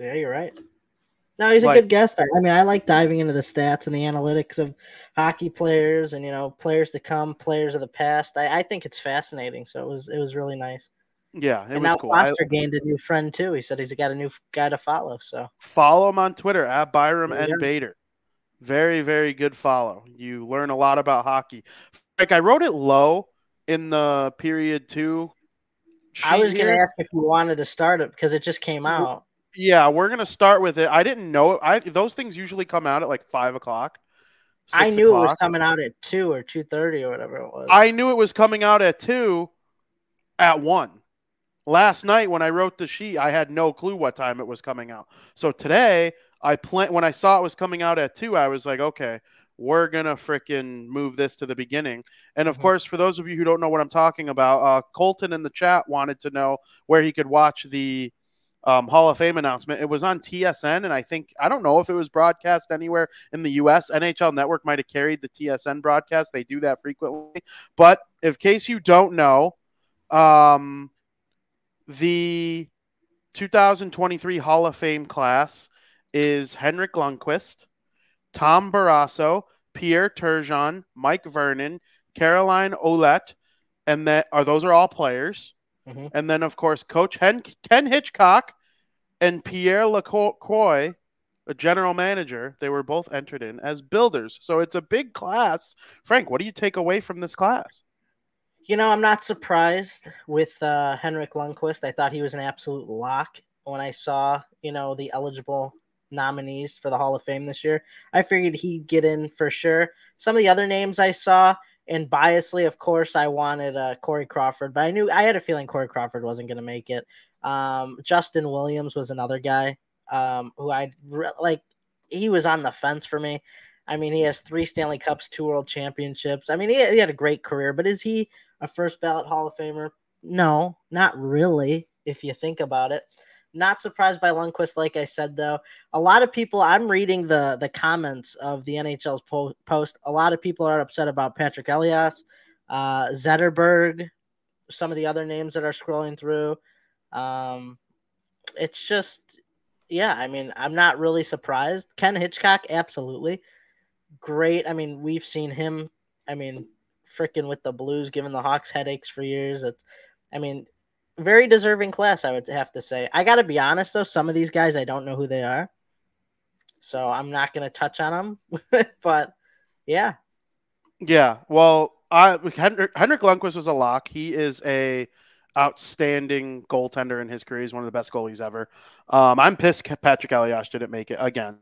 Yeah, you're right. No, he's a like, good guest. I mean, I like diving into the stats and the analytics of hockey players and you know players to come, players of the past. I, I think it's fascinating. So it was it was really nice. Yeah, it and was now cool. Foster I, gained a new friend too. He said he's got a new guy to follow. So follow him on Twitter at Byram yeah. and Bader. Very, very good follow. You learn a lot about hockey. Like I wrote it low in the period two. I was going to ask if you wanted to start it because it just came out. Yeah, we're going to start with it. I didn't know. I those things usually come out at like five o'clock. I knew o'clock. it was coming out at two or two thirty or whatever it was. I knew it was coming out at two, at one. Last night when I wrote the sheet, I had no clue what time it was coming out. So today, I plan when I saw it was coming out at two, I was like, okay, we're gonna freaking move this to the beginning. And of mm-hmm. course, for those of you who don't know what I'm talking about, uh, Colton in the chat wanted to know where he could watch the um, Hall of Fame announcement. It was on TSN, and I think I don't know if it was broadcast anywhere in the U.S. NHL Network might have carried the TSN broadcast. They do that frequently. But in case you don't know, um, the 2023 Hall of Fame class is Henrik Lundqvist, Tom Barrasso, Pierre Turgeon, Mike Vernon, Caroline Ouellette, and that are those are all players. Mm-hmm. And then of course Coach Ken, Ken Hitchcock and Pierre Lacroix, a general manager, they were both entered in as builders. So it's a big class. Frank, what do you take away from this class? You know, I'm not surprised with uh, Henrik Lundqvist. I thought he was an absolute lock when I saw, you know, the eligible nominees for the Hall of Fame this year. I figured he'd get in for sure. Some of the other names I saw, and biasly, of course, I wanted uh, Corey Crawford, but I knew I had a feeling Corey Crawford wasn't going to make it. Um, Justin Williams was another guy um, who I re- like. He was on the fence for me. I mean, he has three Stanley Cups, two World Championships. I mean, he, he had a great career, but is he a first ballot Hall of Famer? No, not really, if you think about it. Not surprised by Lundqvist, like I said, though. A lot of people, I'm reading the the comments of the NHL's po- post. A lot of people are upset about Patrick Elias, uh, Zetterberg, some of the other names that are scrolling through. Um, it's just, yeah, I mean, I'm not really surprised. Ken Hitchcock, absolutely great. I mean, we've seen him. I mean, freaking with the Blues, giving the Hawks headaches for years. It's, I mean, very deserving class, I would have to say. I got to be honest though, some of these guys I don't know who they are, so I'm not going to touch on them. but yeah, yeah. Well, I Henrik, Henrik Lundqvist was a lock. He is a outstanding goaltender in his career. He's one of the best goalies ever. Um, I'm pissed Patrick Elias didn't make it again.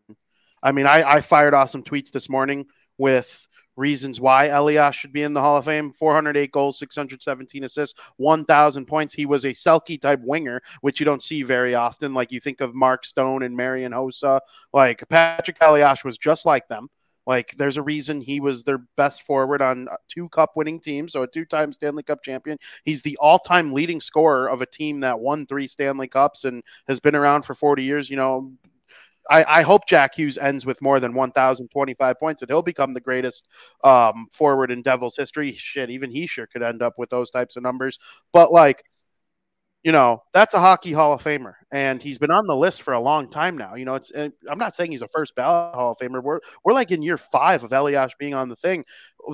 I mean, I, I fired off some tweets this morning with reasons why Elias should be in the Hall of Fame 408 goals, 617 assists, 1,000 points. He was a Selke type winger, which you don't see very often. Like you think of Mark Stone and Marian Hossa. Like Patrick Elias was just like them. Like there's a reason he was their best forward on two cup winning teams, so a two time Stanley Cup champion. He's the all time leading scorer of a team that won three Stanley Cups and has been around for 40 years. You know, I, I, hope Jack Hughes ends with more than 1,025 points and he'll become the greatest um, forward in Devils history. Shit, even he sure could end up with those types of numbers. But like, you know, that's a hockey Hall of Famer, and he's been on the list for a long time now. You know, it's I'm not saying he's a first ballot Hall of Famer. We're we're like in year five of Elias being on the thing.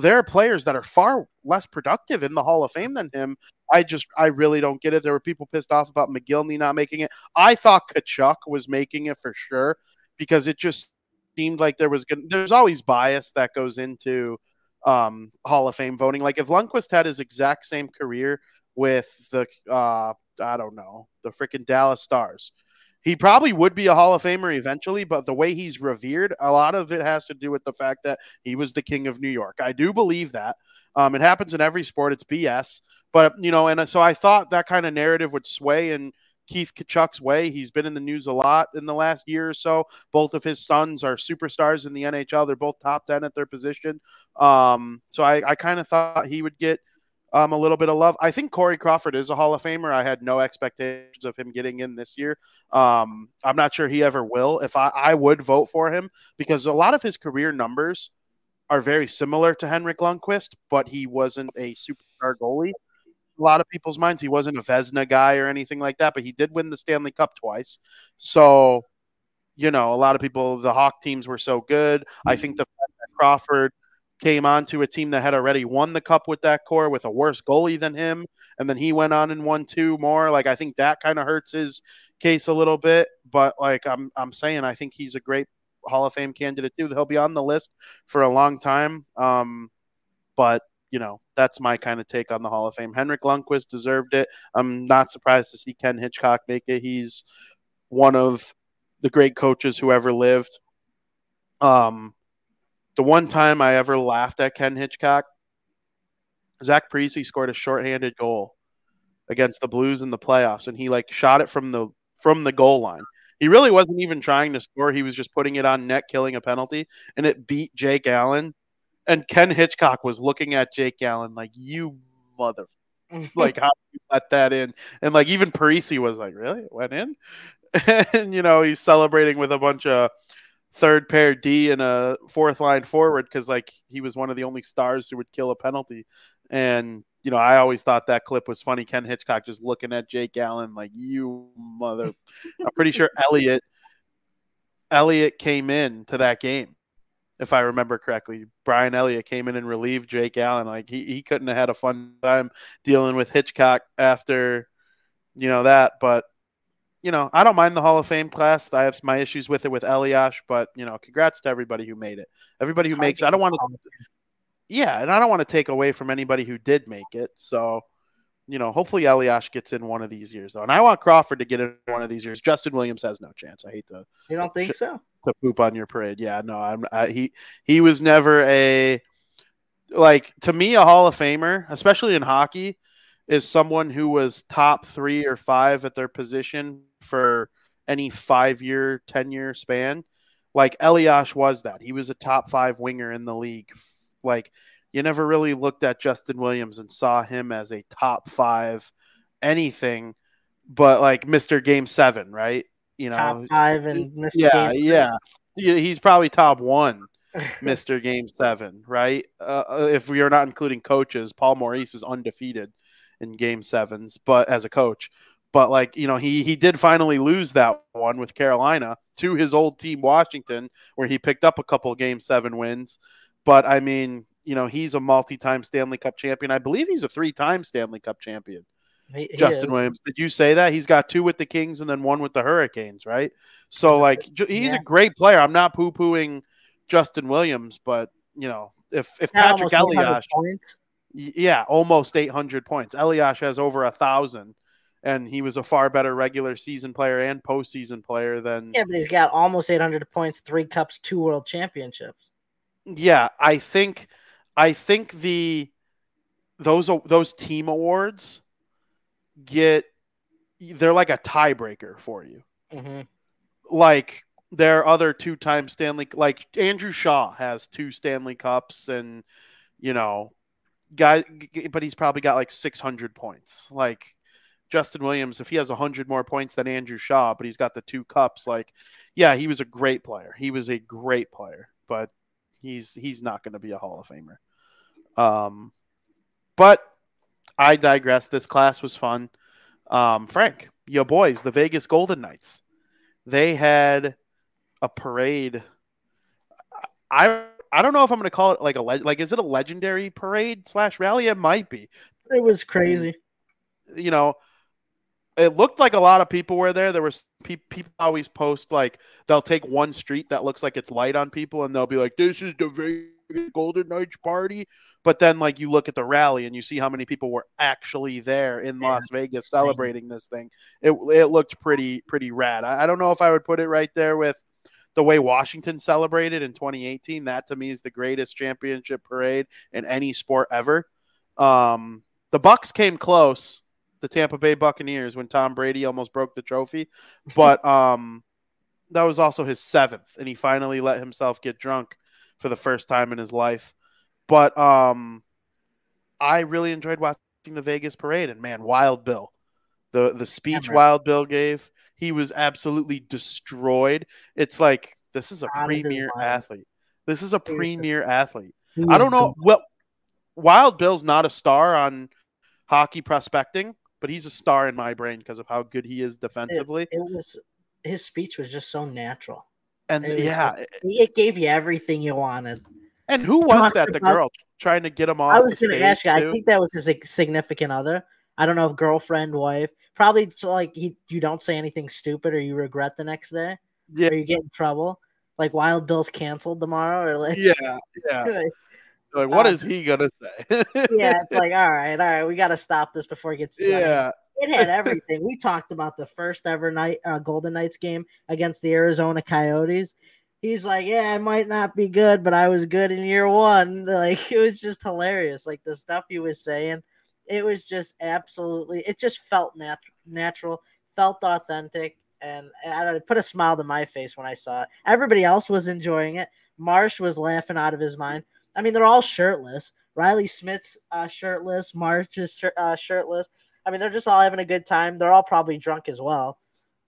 There are players that are far less productive in the Hall of Fame than him. I just I really don't get it. There were people pissed off about Mogilny not making it. I thought Tkachuk was making it for sure because it just seemed like there was good. There's always bias that goes into um, Hall of Fame voting. Like if Lundqvist had his exact same career with the uh, I don't know, the freaking Dallas Stars. He probably would be a Hall of Famer eventually, but the way he's revered, a lot of it has to do with the fact that he was the king of New York. I do believe that. Um, it happens in every sport. It's BS. But, you know, and so I thought that kind of narrative would sway in Keith Tkachuk's way. He's been in the news a lot in the last year or so. Both of his sons are superstars in the NHL. They're both top 10 at their position. Um, so I, I kind of thought he would get – um, a little bit of love. I think Corey Crawford is a Hall of Famer. I had no expectations of him getting in this year. Um, I'm not sure he ever will. If I, I would vote for him because a lot of his career numbers are very similar to Henrik Lundqvist, but he wasn't a superstar goalie. A lot of people's minds, he wasn't a Vezina guy or anything like that, but he did win the Stanley Cup twice. So, you know, a lot of people, the Hawk teams were so good. I think the Crawford – came on to a team that had already won the cup with that core with a worse goalie than him. And then he went on and won two more. Like I think that kind of hurts his case a little bit. But like I'm I'm saying, I think he's a great Hall of Fame candidate too. He'll be on the list for a long time. Um, but you know, that's my kind of take on the Hall of Fame. Henrik Lundqvist deserved it. I'm not surprised to see Ken Hitchcock make it. He's one of the great coaches who ever lived. Um, the one time I ever laughed at Ken Hitchcock, Zach Parise scored a shorthanded goal against the Blues in the playoffs, and he like shot it from the from the goal line. He really wasn't even trying to score; he was just putting it on net, killing a penalty, and it beat Jake Allen. And Ken Hitchcock was looking at Jake Allen like, "You mother." like how you let that in and like even Parise was like really it went in and you know he's celebrating with a bunch of third pair D and a fourth line forward because like he was one of the only stars who would kill a penalty. And you know, I always thought that clip was funny. Ken Hitchcock just looking at Jake Allen like you mother. I'm pretty sure Elliott Elliott came in to that game, if I remember correctly. Brian Elliott came in and relieved Jake Allen. Like he, he couldn't have had a fun time dealing with Hitchcock after you know that, but you know, I don't mind the Hall of Fame class. I have my issues with it with Elias, but you know, congrats to everybody who made it. Everybody who makes. I don't want to. Yeah, and I don't want to take away from anybody who did make it. So, you know, hopefully Elias gets in one of these years though, and I want Crawford to get in one of these years. Justin Williams has no chance. I hate to. You don't think sh- so? To poop on your parade, yeah. No, I'm. I, he he was never a like to me a Hall of Famer, especially in hockey is someone who was top three or five at their position for any five year, 10 year span. like Elias was that. He was a top five winger in the league. Like you never really looked at Justin Williams and saw him as a top five anything, but like Mr. Game Seven, right? You know, top five and Mr. yeah, Game yeah. Yeah, He's probably top one, Mr. Game Seven, right? Uh, if we are not including coaches, Paul Maurice is undefeated in Game Sevens, but as a coach. But like you know, he he did finally lose that one with Carolina to his old team Washington, where he picked up a couple Game Seven wins. But I mean, you know, he's a multi-time Stanley Cup champion. I believe he's a three-time Stanley Cup champion. He- he Justin is. Williams. Did you say that? He's got two with the Kings and then one with the Hurricanes, right? So like he's Yeah. a great player. I'm not poo-pooing Justin Williams, but you know, if if Patrick almost 800 Elias, points. Yeah, almost 800 points. Elias has over a thousand, and he was a far better regular season player and postseason player than Yeah, but he's got almost 800 points, three cups, two world championships. yeah, I think I think the those those team awards get they're like a tiebreaker for you. hmm Like there are other two-time Stanley like Andrew Shaw has two Stanley Cups and you know guy but he's probably got like 600 points. Like Justin Williams if he has 100 more points than Andrew Shaw but he's got the two cups like yeah, he was a great player. He was a great player, but he's he's not going to be a Hall of Famer. Um, but I digress. This class was fun. Um, Frank, your boys, the Vegas Golden Knights, they had a parade. I I don't know if I'm going to call it like a leg like is it a legendary parade slash rally? It might be. It was crazy. You know, it looked like a lot of people were there. There was pe- people always post like they'll take one street that looks like it's light on people, and they'll be like, "This is the Vegas Golden Knights party." But then, like, you look at the rally and you see how many people were actually there in Yeah, Las Vegas celebrating this thing. It it looked pretty pretty rad. I, I don't know if I would put it right there with the way Washington celebrated in 2018. That to me is the greatest championship parade in any sport ever. Um, the Bucks came close the Tampa Bay Buccaneers when Tom Brady almost broke the trophy, but um, that was also his seventh, and he finally let himself get drunk for the first time in his life. But um, I really enjoyed watching the Vegas parade, and man, Wild Bill, the the speech. Wild Bill gave, he was absolutely destroyed. It's like this is a premier athlete. This is a Seriously. premier athlete. I don't know. Well, Wild Bill's not a star on hockey prospecting, but he's a star in my brain because of how good he is defensively. It was his speech was just so natural. and it yeah, just- It gave you everything you wanted. and who was talked that? The about- girl trying to get him off I was going to ask you. I think that was his significant other. I don't know if girlfriend, wife. Probably it's like he, you don't say anything stupid or you regret the next day Yeah. or you get in trouble. Like Wild Bill's canceled tomorrow or like yeah, yeah. Like, what Uh, is he gonna say? yeah, it's like all right, all right, we got to stop this before it gets yeah, It had everything. we talked about the first ever night uh, Golden Knights game against the Arizona Coyotes. He's like, "Yeah, I might not be good, but I was good in year one." Like it was just hilarious. Like the stuff he was saying, it was just absolutely. It just felt nat- natural, felt authentic, and, and it put a smile to my face when I saw it. Everybody else was enjoying it. Marsh was laughing out of his mind. I mean, they're all shirtless. Riley Smith's uh, shirtless. Marsh is uh, shirtless. I mean, they're just all having a good time. They're all probably drunk as well.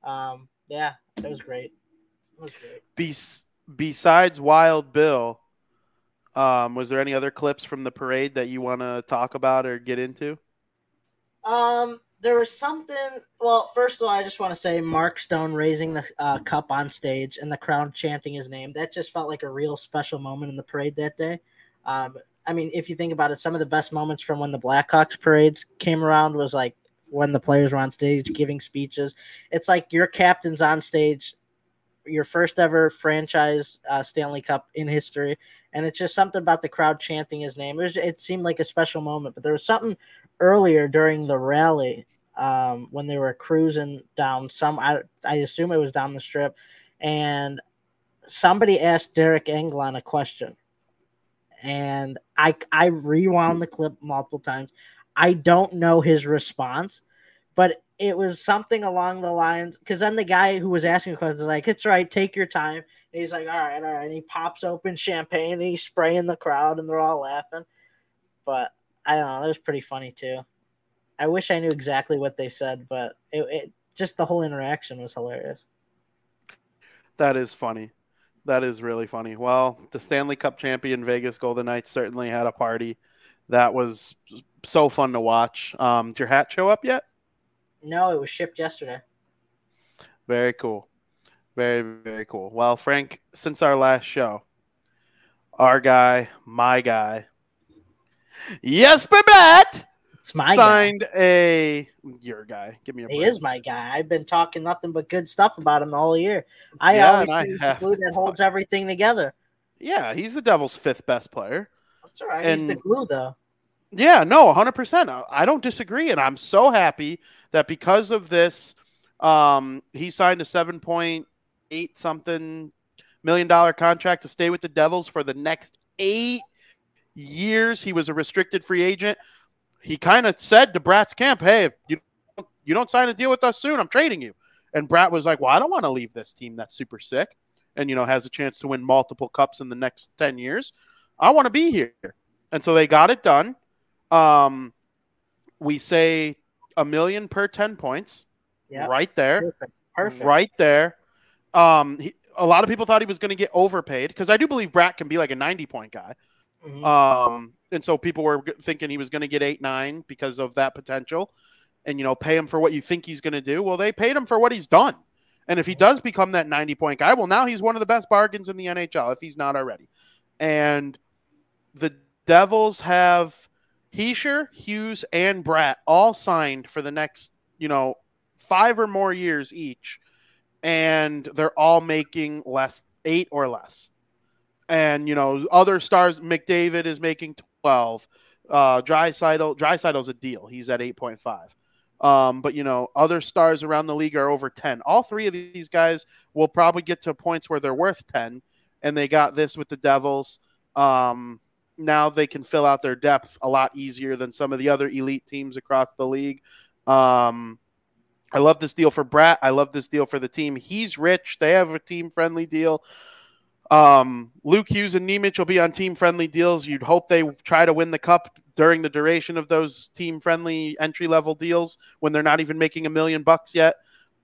Um, yeah, it was great. It was great. Bes- besides Wild Bill, um, was there any other clips from the parade that you want to talk about or get into? Um, there was something. Well, first of all, I just want to say Mark Stone raising the uh, cup on stage and the crowd chanting his name. That just felt like a real special moment in the parade that day. Um, I mean, if you think about it, some of the best moments from when the Blackhawks parades came around was like when the players were on stage giving speeches. It's like your captain's on stage, your first ever franchise uh, Stanley Cup in history, and it's just something about the crowd chanting his name. It, was, it seemed like a special moment, but there was something earlier during the rally um, when they were cruising down some I, I assume it was down the strip and somebody asked Derek Englund a question and I I rewound the clip multiple times. I don't know his response, but it was something along the lines because then the guy who was asking questions was like, "It's right, take your time." And he's like, "All right, all right." And he pops open champagne and he's spraying the crowd, and they're all laughing. But I don't know, that was pretty funny too. I wish I knew exactly what they said, but it, it just the whole interaction was hilarious. That is funny. That is really funny. Well, the Stanley Cup champion Vegas Golden Knights certainly had a party. That was so fun to watch. Um, did your hat show up yet? No, it was shipped yesterday. Very cool. Very, very cool. Well, Frank, since our last show, our guy, my guy, Jesper Bratt It's my guy. signed a your guy. Give me a He break. is my guy. I've been talking nothing but good stuff about him the whole year. I Yeah, always I the glue that holds everything together. Yeah, he's the Devils' fifth best player. That's all right. he's the glue, though. Yeah, no, 100%. I- don't disagree. And I'm so happy that because of this, um, he signed a 7.8 something million dollar contract to stay with the Devils for the next eight years. He was a restricted free agent. He kind of said to Bratt's camp, Hey, you, you don't sign a deal with us soon, I'm trading you. And Bratt was like, Well, I don't want to leave this team that's super sick and, you know, has a chance to win multiple cups in the next 10 years. I want to be here. And so they got it done. Um, we say a million per 10 points Yeah. right there, Perfect. Perfect. right there. Um, he, a lot of people thought he was going to get overpaid because I do believe Bratt can be like a 90 point guy. Mhm. Um, and so people were thinking he was going to get eight, nine because of that potential and, you know, pay him for what you think he's going to do. Well, they paid him for what he's done. And if he does become that 90 point guy, well, now he's one of the best bargains in the NHL if he's not already. And the Devils have Hischier, Hughes, and Bratt all signed for the next, you know, five or more years each. And they're all making less, eight or less. And, you know, other stars, McDavid is making 12. Uh, Draisaitl, Draisaitl's a deal. He's at 8.5. Um, but you know, other stars around the league are over 10. All three of these guys will probably get to points where they're worth 10, and they got this with the Devils. Um, now they can fill out their depth a lot easier than some of the other elite teams across the league. Um, I love this deal for Bratt. I love this deal for the team. He's rich. They have a team friendly deal. Um, Luke Hughes and Nemec will be on team friendly deals. You'd hope they try to win the cup during the duration of those team friendly entry level deals when they're not even making a million bucks yet.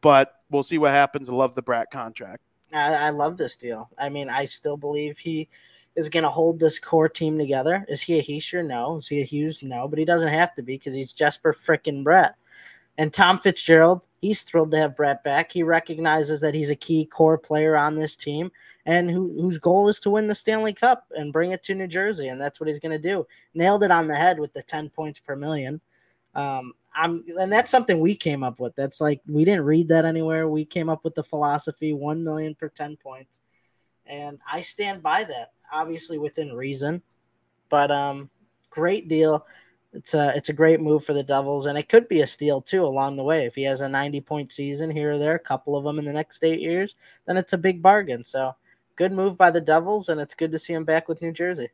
But we'll see what happens. I love the Bratt contract. I, I love this deal. I mean, I still believe he is going to hold this core team together. Is he a Hischier? No. Is he a Hughes? No. But he doesn't have to be because he's Jesper frickin' Bratt. And Tom Fitzgerald, he's thrilled to have Bratt back. He recognizes that he's a key core player on this team and who, whose goal is to win the Stanley Cup and bring it to New Jersey. And that's what he's going to do. Nailed it on the head with the 10 points per million. Um, I'm, and that's something we came up with. That's like we didn't read that anywhere. We came up with the philosophy: one million per ten points, and I stand by that. Obviously within reason, but um, great deal. It's a it's a great move for the Devils, and it could be a steal too along the way. If he has a ninety point season here or there, a couple of them in the next eight years, then it's a big bargain. So good move by the Devils, and it's good to see him back with New Jersey.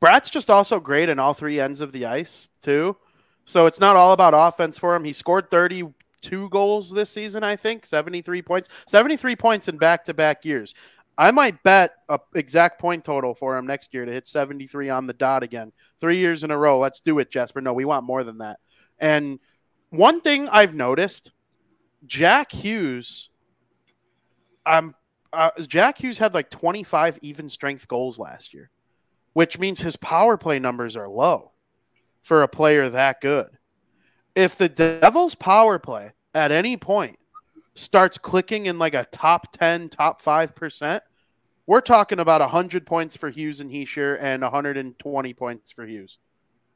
Bratt's just also great in all three ends of the ice, too. So it's not all about offense for him. He scored 32 goals this season, I think, 73 points. 73 points in back to back years. I might bet a exact point total for him next year to hit 73 on the dot again. Three years in a row. Let's do it, Jesper. No, we want more than that. And one thing I've noticed, Jack Hughes, um, uh, Jack Hughes had like 25 even strength goals last year, which means his power play numbers are low for a player that good. If the Devils' power play at any point starts clicking in like a top 10, top 5%, we're talking about 100 points for Hughes and Hischier and 120 points for Hughes.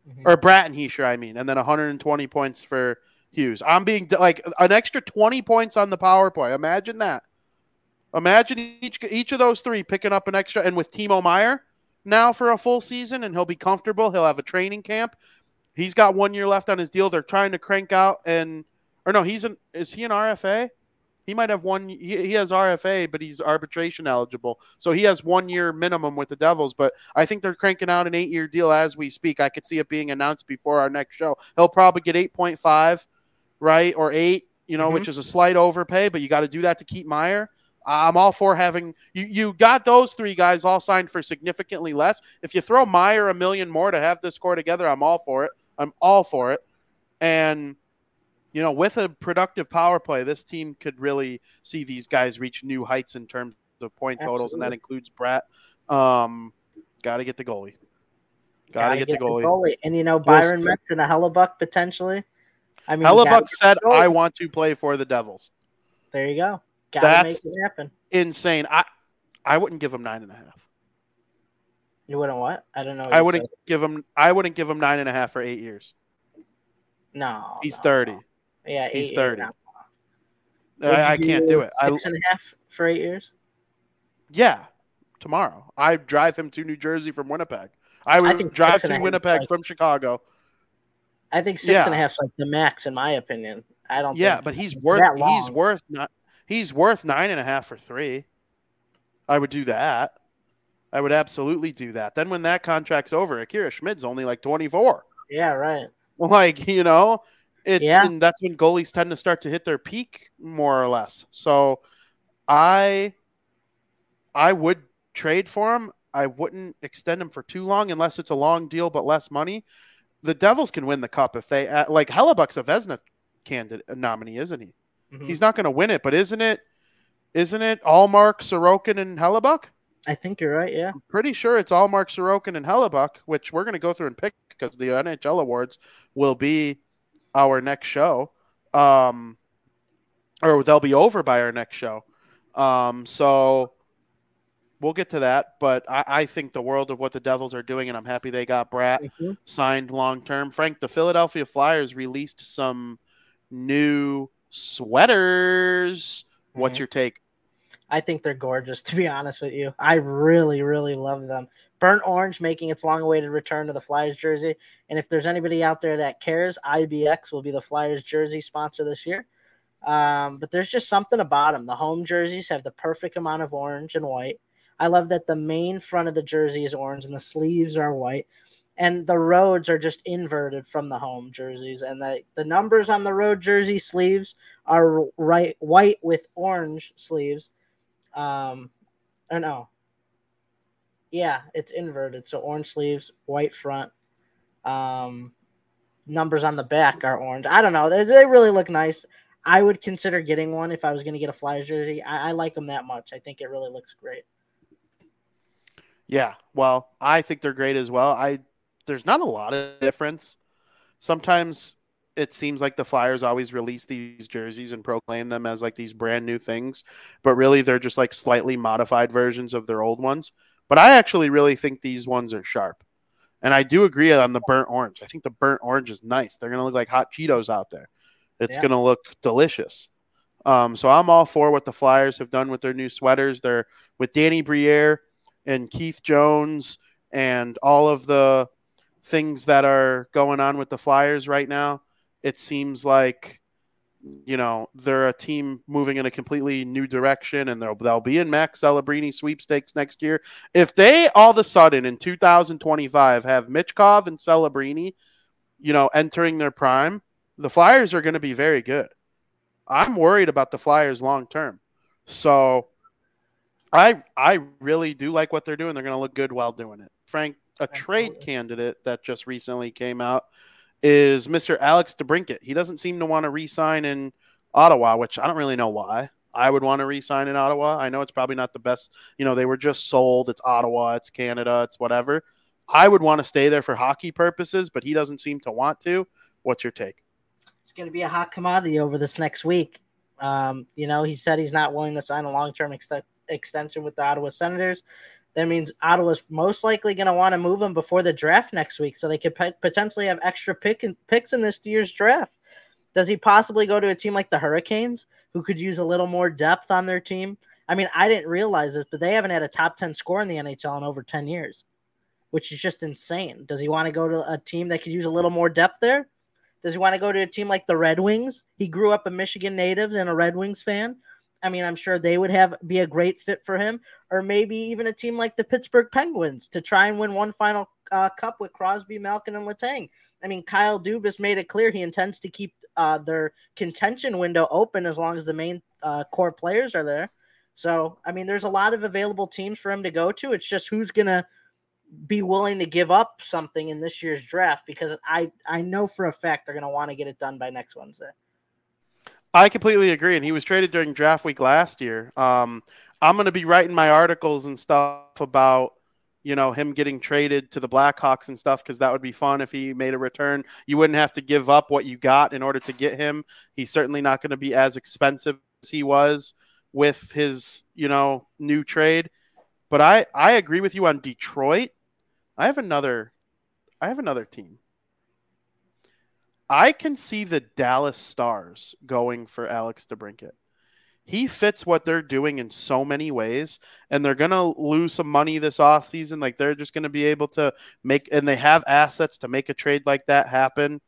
Mm-hmm. Or Bratt and Hischier, I mean, and then 120 points for Hughes. I'm being like an extra 20 points on the power play. Imagine that. Imagine each each of those three picking up an extra, and with Timo Meier now for a full season, and he'll be comfortable. He'll have a training camp. He's got one year left on his deal. They're trying to crank out, and or no, he's an is he an RFA? He might have one. He, he has RFA, but he's arbitration eligible, so he has one year minimum with the Devils. But I think they're cranking out an eight year deal as we speak. I could see it being announced before our next show. He'll probably get eight point five right, or eight, you know, Mhm. which is a slight overpay, but you got to do that to keep Meier. I'm all for having you. You got those three guys all signed for significantly less. If you throw Meier a million more to have this core together, I'm all for it. I'm all for it. And you know, with a productive power play, this team could really see these guys reach new heights in terms of point totals, and that includes Bratt. Um, got to get the goalie. Got to get, the goalie. And you know, Byron see. mentioned a Hellebuyck potentially. I mean, Hellebuyck said, "I want to play for the Devils." There you go. Gotta That's- make it happen. Insane. I I wouldn't give him nine and a half. You wouldn't what? I don't know. I wouldn't said. give him. I wouldn't give him nine and a half for eight years. No. He's no. thirty. Yeah, He's eight, 30. no. Would I, I can't do it. I, Six and a half for eight years. yeah, tomorrow. I drive him to New Jersey from Winnipeg. I would think drive to Winnipeg like- from Chicago. I think six and a Yeah. half's like the max in my opinion. I don't. Yeah, but he's worth he's worth not he's worth nine and a half for three. I would do that. I would absolutely do that. Then when that contract's over, Akira Schmid's only like twenty four. Yeah, right. Like you know, it's Yeah. and that's when goalies tend to start to hit their peak more or less. So, I I would trade for him. I wouldn't extend him for too long unless it's a long deal but less money. The Devils can win the cup if they uh, like Hellebuyck's a Vezina candidate nominee, isn't he? Mhm. He's not going to win it, but isn't it? Isn't it Ullmark, Sorokin, and Hellebuyck? I think you're right. Yeah. I'm pretty sure it's Ullmark, Sorokin, and Hellebuyck, which we're going to go through and pick because the NHL awards will be our next show, um, or they'll be over by our next show. Um, so we'll get to that, but I, I think the world of what the Devils are doing, and I'm happy they got Bratt Mhm. signed long term. Frank, the Philadelphia Flyers released some new sweaters. What's Mhm. your take? I think they're gorgeous, to be honest with you. I really, really love them. Burnt orange making its long awaited return to the Flyers jersey. And if there's anybody out there that cares, IBX will be the Flyers jersey sponsor this year. Um, but there's just something about them. The home jerseys have the perfect amount of orange and white. I love that the main front of the jersey is orange and the sleeves are white. And the roads are just inverted from the home jerseys. And the, the numbers on the road jersey sleeves are right white with orange sleeves um or no yeah it's inverted. So orange sleeves white front. Um numbers on the back are orange. I don't know. They, they really look nice. I would consider getting one if i was going to get a flyers jersey. I, I like them that much. I think it really looks great. Yeah, well, I think they're great as well. I there's not a lot of difference. Sometimes it seems like the Flyers always release these jerseys and proclaim them as like these brand new things, but really they're just like slightly modified versions of their old ones. But I actually really think these ones are sharp. And I do agree on the burnt orange. I think the burnt orange is nice. They're going to look like hot Cheetos out there. It's Yeah. going to look delicious. Um, so I'm all for what the Flyers have done with their new sweaters. They're with Danny Briere and Keith Jones and all of the things that are going on with the Flyers right now. It seems like you know they're a team moving in a completely new direction, and they'll they'll be in Max Celebrini sweepstakes next year. If they all of a sudden in 2025 have Michkov and Celebrini, you know, entering their prime, the Flyers are going to be very good. I'm worried about the Flyers long term. So I I really do like what they're doing. They're going to look good while doing it. Frank, a trade candidate that just recently came out is Mr. Alex DeBrincat. He doesn't seem to want to re-sign in Ottawa, which I don't really know why. I would want to re-sign in Ottawa. I know it's probably not the best. You know, they were just sold. It's Ottawa. It's Canada. It's whatever. I would want to stay there for hockey purposes, but he doesn't seem to want to. What's your take? it's going to be a hot commodity over this next week um you know he said he's not willing to sign a long-term ex- extension with the ottawa senators that means Ottawa's most likely going to want to move him before the draft next week, so they could pe- potentially have extra pick in, picks in this year's draft. Does he possibly go to a team like the Hurricanes, who could use a little more depth on their team? I mean, I didn't realize this, but they haven't had a top ten score in the NHL in over ten years, which is just insane. Does he want to go to a team that could use a little more depth there? Does he want to go to a team like the Red Wings? He grew up a Michigan native and a Red Wings fan. I mean, I'm sure they would have be a great fit for him, or maybe even a team like the Pittsburgh Penguins to try and win one final uh, cup with Crosby, Malkin, and Letang. I mean, Kyle Dubas made it clear he intends to keep uh, their contention window open as long as the main uh, core players are there. So, I mean, there's a lot of available teams for him to go to. It's just who's to be willing to give up something in this year's draft because I, I know for a fact they're to want to get it done by next Wednesday. I completely agree. And he was traded during draft week last year. Um, I'm going to be writing my articles and stuff about you know him getting traded to the Blackhawks and stuff because that would be fun if he made a return. You wouldn't have to give up what you got in order to get him. He's certainly not going to be as expensive as he was with his you know new trade. But I I agree with you on Detroit. I have another I have another team. I can see the Dallas Stars going for Alex DeBrincat. He fits what they're doing in so many ways and they're going to lose some money this off season. like they're just going to be able to make and they have assets to make a trade like that happen.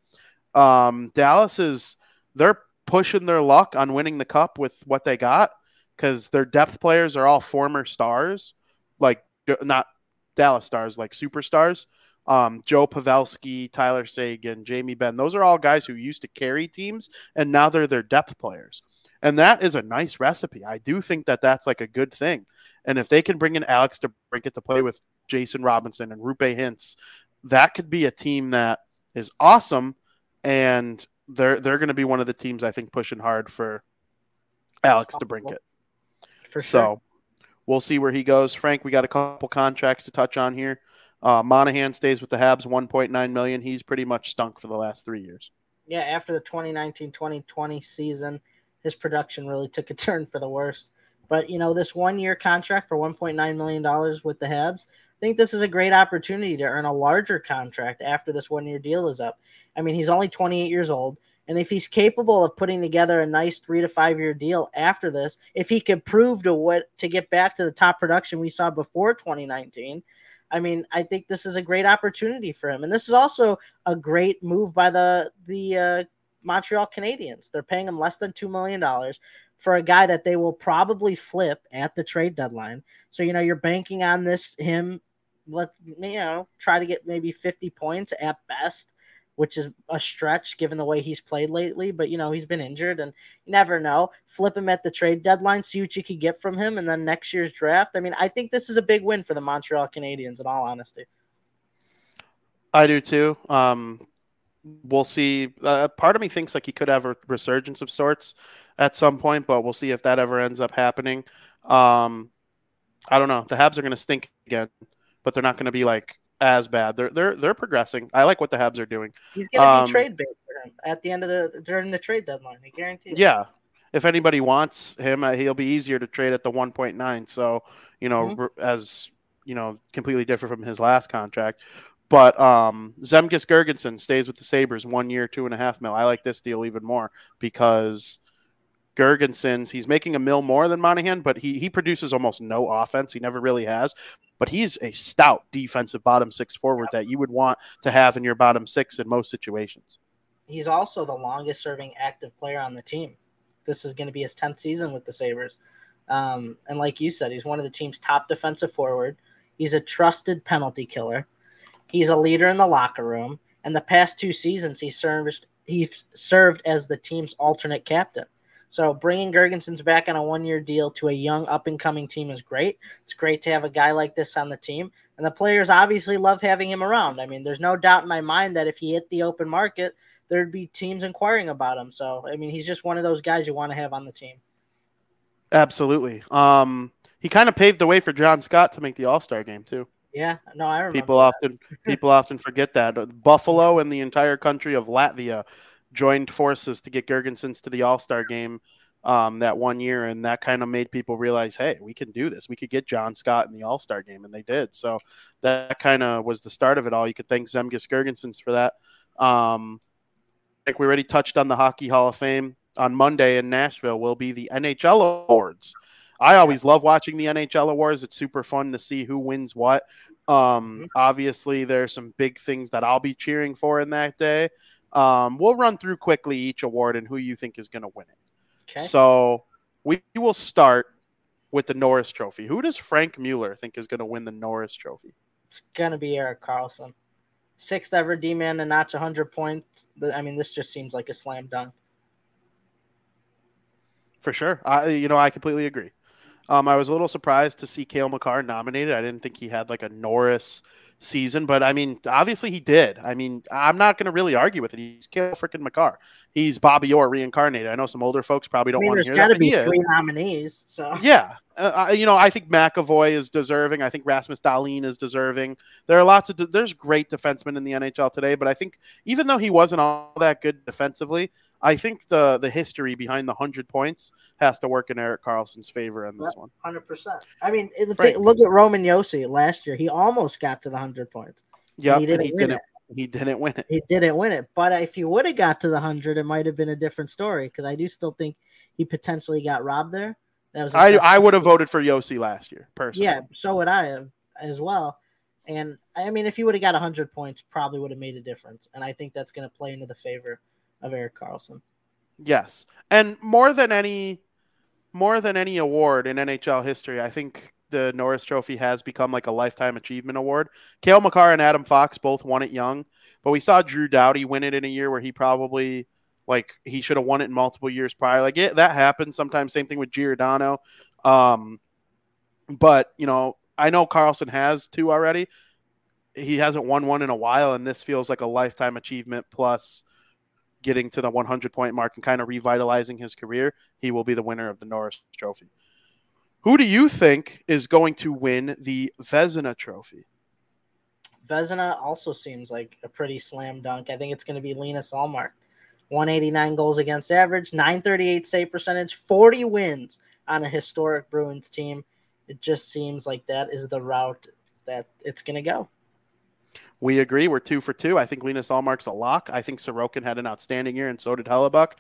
Um, dallas is they're pushing their luck on winning the cup with what they got because their depth players are all former stars like not dallas stars like superstars um, Joe Pavelski, Tyler Seguin, Jamie Benn. Those are all guys who used to carry teams, and now they're their depth players. And that is a nice recipe. I do think that that's like a good thing. And if they can bring in Alex to bring it to play with Jason Robertson and Roope Hintz, that could be a team that is awesome. And they're they're going to be one of the teams I think pushing hard for Alex DeBrincat. For sure. So we'll see where he goes. Frank, we got a couple contracts to touch on here. Uh, Monahan stays with the Habs, 1.9 million. He's pretty much stunk for the last three years. Yeah, after the 2019-2020 season, his production really took a turn for the worse. But you know, this one year contract for 1.9 million dollars with the Habs, I think this is a great opportunity to earn a larger contract after this one year deal is up. I mean, he's only 28 years old. And if he's capable of putting together a nice three to five year deal after this, if he could prove to what to get back to the top production we saw before 2019, I mean, I think this is a great opportunity for him. And this is also a great move by the the uh, Montreal Canadiens. They're paying him less than $2 million for a guy that they will probably flip at the trade deadline. So, you know, you're banking on this, him, let, you know, try to get maybe 50 points at best, which is a stretch given the way he's played lately. But, you know, he's been injured and you never know. Flip him at the trade deadline, see what you could get from him. And then next year's draft. I mean, I think this is a big win for the Montreal Canadiens, in all honesty. I do too. Um, we'll see. Uh, part of me thinks like he could have a resurgence of sorts at some point, but we'll see if that ever ends up happening. Um, I don't know. The Habs are going to stink again, but they're not going to be like as bad. They're they're they're progressing. I like what the Habs are doing. He's going to Um, be trade bait for him at the end of the during the trade deadline. I guarantee. Yeah. If anybody wants him, uh, he'll be easier to trade at the 1.9. So, you know, Mhm. as you know, completely different from his last contract. But um, Zemgus Girgensons stays with the Sabres one year, two and a half mil. I like this deal even more because Girgensons he's making a mil more than Monahan, but he he produces almost no offense. He never really has. But he's a stout defensive bottom six forward that you would want to have in your bottom six in most situations. he's also the longest serving active player on the team. This is going to be his 10th season with the Sabres. Um, and like you said, he's one of the team's top defensive forward. He's a trusted penalty killer. He's a leader in the locker room. And the past two seasons, he served he served as the team's alternate captain. So bringing Girgensons back on a one-year deal to a young up-and-coming team is great. It's great to have a guy like this on the team, and the players obviously love having him around. I mean, there's no doubt in my mind that if he hit the open market, there'd be teams inquiring about him. So, I mean, he's just one of those guys you want to have on the team. Absolutely. Um, he kind of paved the way for John Scott to make the All Star game too. Yeah, no, I remember. People that. often people often forget that Buffalo and the entire country of Latvia joined forces to get Girgensons to the All Star game um, that one year, and that kind of made people realize, hey, we can do this. We could get John Scott in the All Star game, and they did. So that kind of was the start of it all. You could thank Zemgus Girgensons for that. Um, I think we already touched on the Hockey Hall of Fame on Monday in Nashville. Will be the NHL awards. I always love watching the NHL awards. It's super fun to see who wins what. Um, obviously, there's some big things that I'll be cheering for in that day. Um, we'll run through quickly each award and who you think is going to win it. Okay. So we will start with the Norris Trophy. Who does Frank Mueller think is going to win the Norris Trophy? it's gonna be Erik Karlsson. sixth ever D man to notch 100 points. I mean, this just seems like a slam dunk. For sure. I you know, I completely agree. Um, I was a little surprised to see Cale Makar nominated. I didn't think he had like a Norris season, but I mean, obviously he did. I mean, I'm not going to really argue with it. He's Kale freaking McCarr. He's Bobby Orr reincarnated. I know some older folks probably don't mean, want to hear got that. to but be he is. three nominees. So Yeah. Uh, I- you know, I think McAvoy is deserving. I think Rasmus Dahlin is deserving. There are lots of de- there's great defensemen in the NHL today, but I think even though he wasn't all that good defensively, I think the the history behind the hundred points has to work in Erik Karlsson's favor in this one. Hundred percent. I mean, thing, look at Roman Josi last year. He almost got to the hundred points. Yeah, he didn't he win didn't. He didn't win it. He didn't win it, but if he would have got to the hundred, it might have been a different story. Because I do still think he potentially got robbed there. That was I I would have voted for Josi last year, personally. Yeah, so would I have as well. And I mean, if he would have got hundred points, probably would have made a difference. And I think that's going to play into the favor of Erik Karlsson. Yes, and more than any, more than any award in NHL history, I think the Norris Trophy has become like a lifetime achievement award. Cale Makar and Adam Fox both won it young, but we saw Drew Doughty win it in a year where he probably like he should have won it in multiple years prior. Like it, that happens sometimes. Same thing with Giordano. Um, but you know, I know Karlsson has two already. He hasn't won one in a while, and this feels like a lifetime achievement plus getting to the 100 point mark and kind of revitalizing his career, he will be the winner of the Norris Trophy. Who do you think is going to win the Vezina Trophy? Vezina also seems like a pretty slam dunk. I think it's going to be Linus Ullmark. 189 goals against average, 938 save percentage, 40 wins on a historic Bruins team. It just seems like that is the route that it's going to go. We agree. We're two for two. I think Linus Ullmark's a lock. I think Sorokin had an outstanding year, and so did Hellebuyck.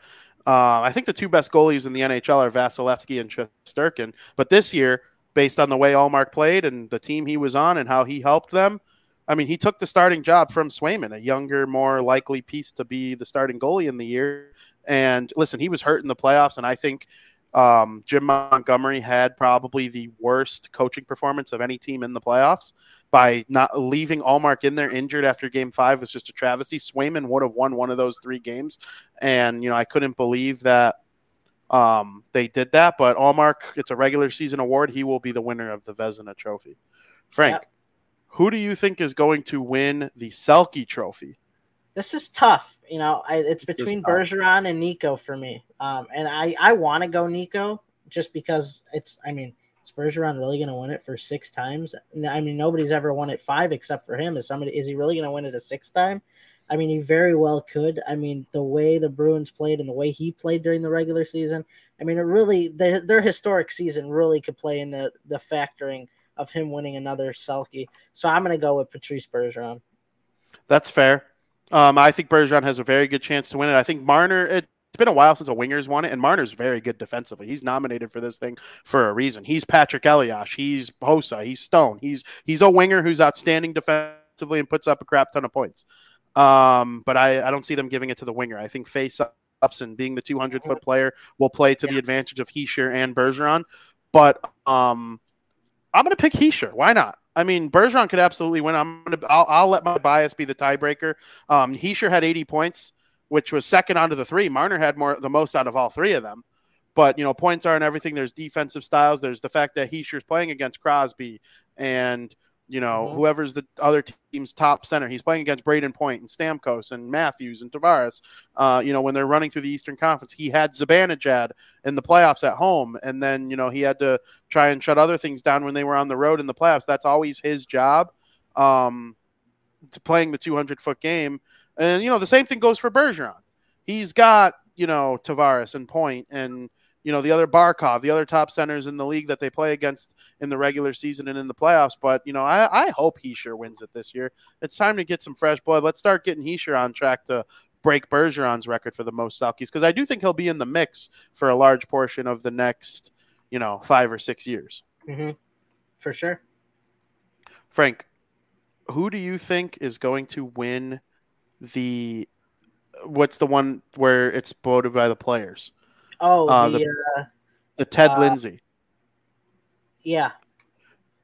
Uh, I think the two best goalies in the NHL are Vasilevskiy and Shesterkin. But this year, based on the way Ullmark played and the team he was on and how he helped them, I mean, he took the starting job from Swayman, a younger, more likely piece to be the starting goalie in the year. And listen, he was hurt in the playoffs, and I think um, Jim Montgomery had probably the worst coaching performance of any team in the playoffs by not leaving Ullmark in there injured after game five was just a travesty. Swayman would have won one of those three games. And, you know, I couldn't believe that um, they did that. But Ullmark, it's a regular season award. He will be the winner of the Vezina trophy. Frank, Yep. who do you think is going to win the Selke trophy? This is tough. You know, I, it's between. Bergeron and Nico for me. Um, and I, I want to go Nico just because it's, I mean, Bergeron really going to win it for six times? I mean, nobody's ever won it five except for him. Is somebody, is he really going to win it a sixth time? I mean, he very well could. I mean, the way the Bruins played and the way he played during the regular season, I mean, it really, the, their historic season really could play in the, the factoring of him winning another Selke. So I'm going to go with Patrice Bergeron. That's fair. Um, I think Bergeron has a very good chance to win it. I think Marner. It's been a while since a winger's won it, and Marner's very good defensively. He's nominated for this thing for a reason. He's Patrik Elias. He's Hossa. He's Stone. He's he's a winger who's outstanding defensively and puts up a crap ton of points. Um, but I, I don't see them giving it to the winger. I think face ups and being the 200 foot player will play to the advantage of Hischier and Bergeron. But um, I'm going to pick Hischier. Why not? I mean, Bergeron could absolutely win. I'm gonna. I'll, I'll let my bias be the tiebreaker. Um, Hischier had 80 points, which was second onto the three. Marner had more, the most out of all three of them. But you know, points aren't everything. There's defensive styles. There's the fact that Hischier's playing against Crosby, and you know Mhm. whoever's the other team's top center. He's playing against Brayden Point and Stamkos and Matthews and Tavares. Uh, you know, when they're running through the Eastern Conference, he had Zibanejad in the playoffs at home, and then you know he had to try and shut other things down when they were on the road in the playoffs. That's always his job. Um, to playing the 200 foot game, and you know the same thing goes for Bergeron. He's got you know Tavares and Point and you know the other Barkov, the other top centers in the league that they play against in the regular season and in the playoffs. But you know I, I hope Hischier wins it this year. It's time to get some fresh blood. Let's start getting Hischier on track to break Bergeron's record for the most Selkes because I do think he'll be in the mix for a large portion of the next, you know, five or six years. Mm-hmm. For sure. Frank, who do you think is going to win the? What's the one where it's voted by the players? Oh, Uh, the, the- uh, The Ted Uh, Lindsay. yeah.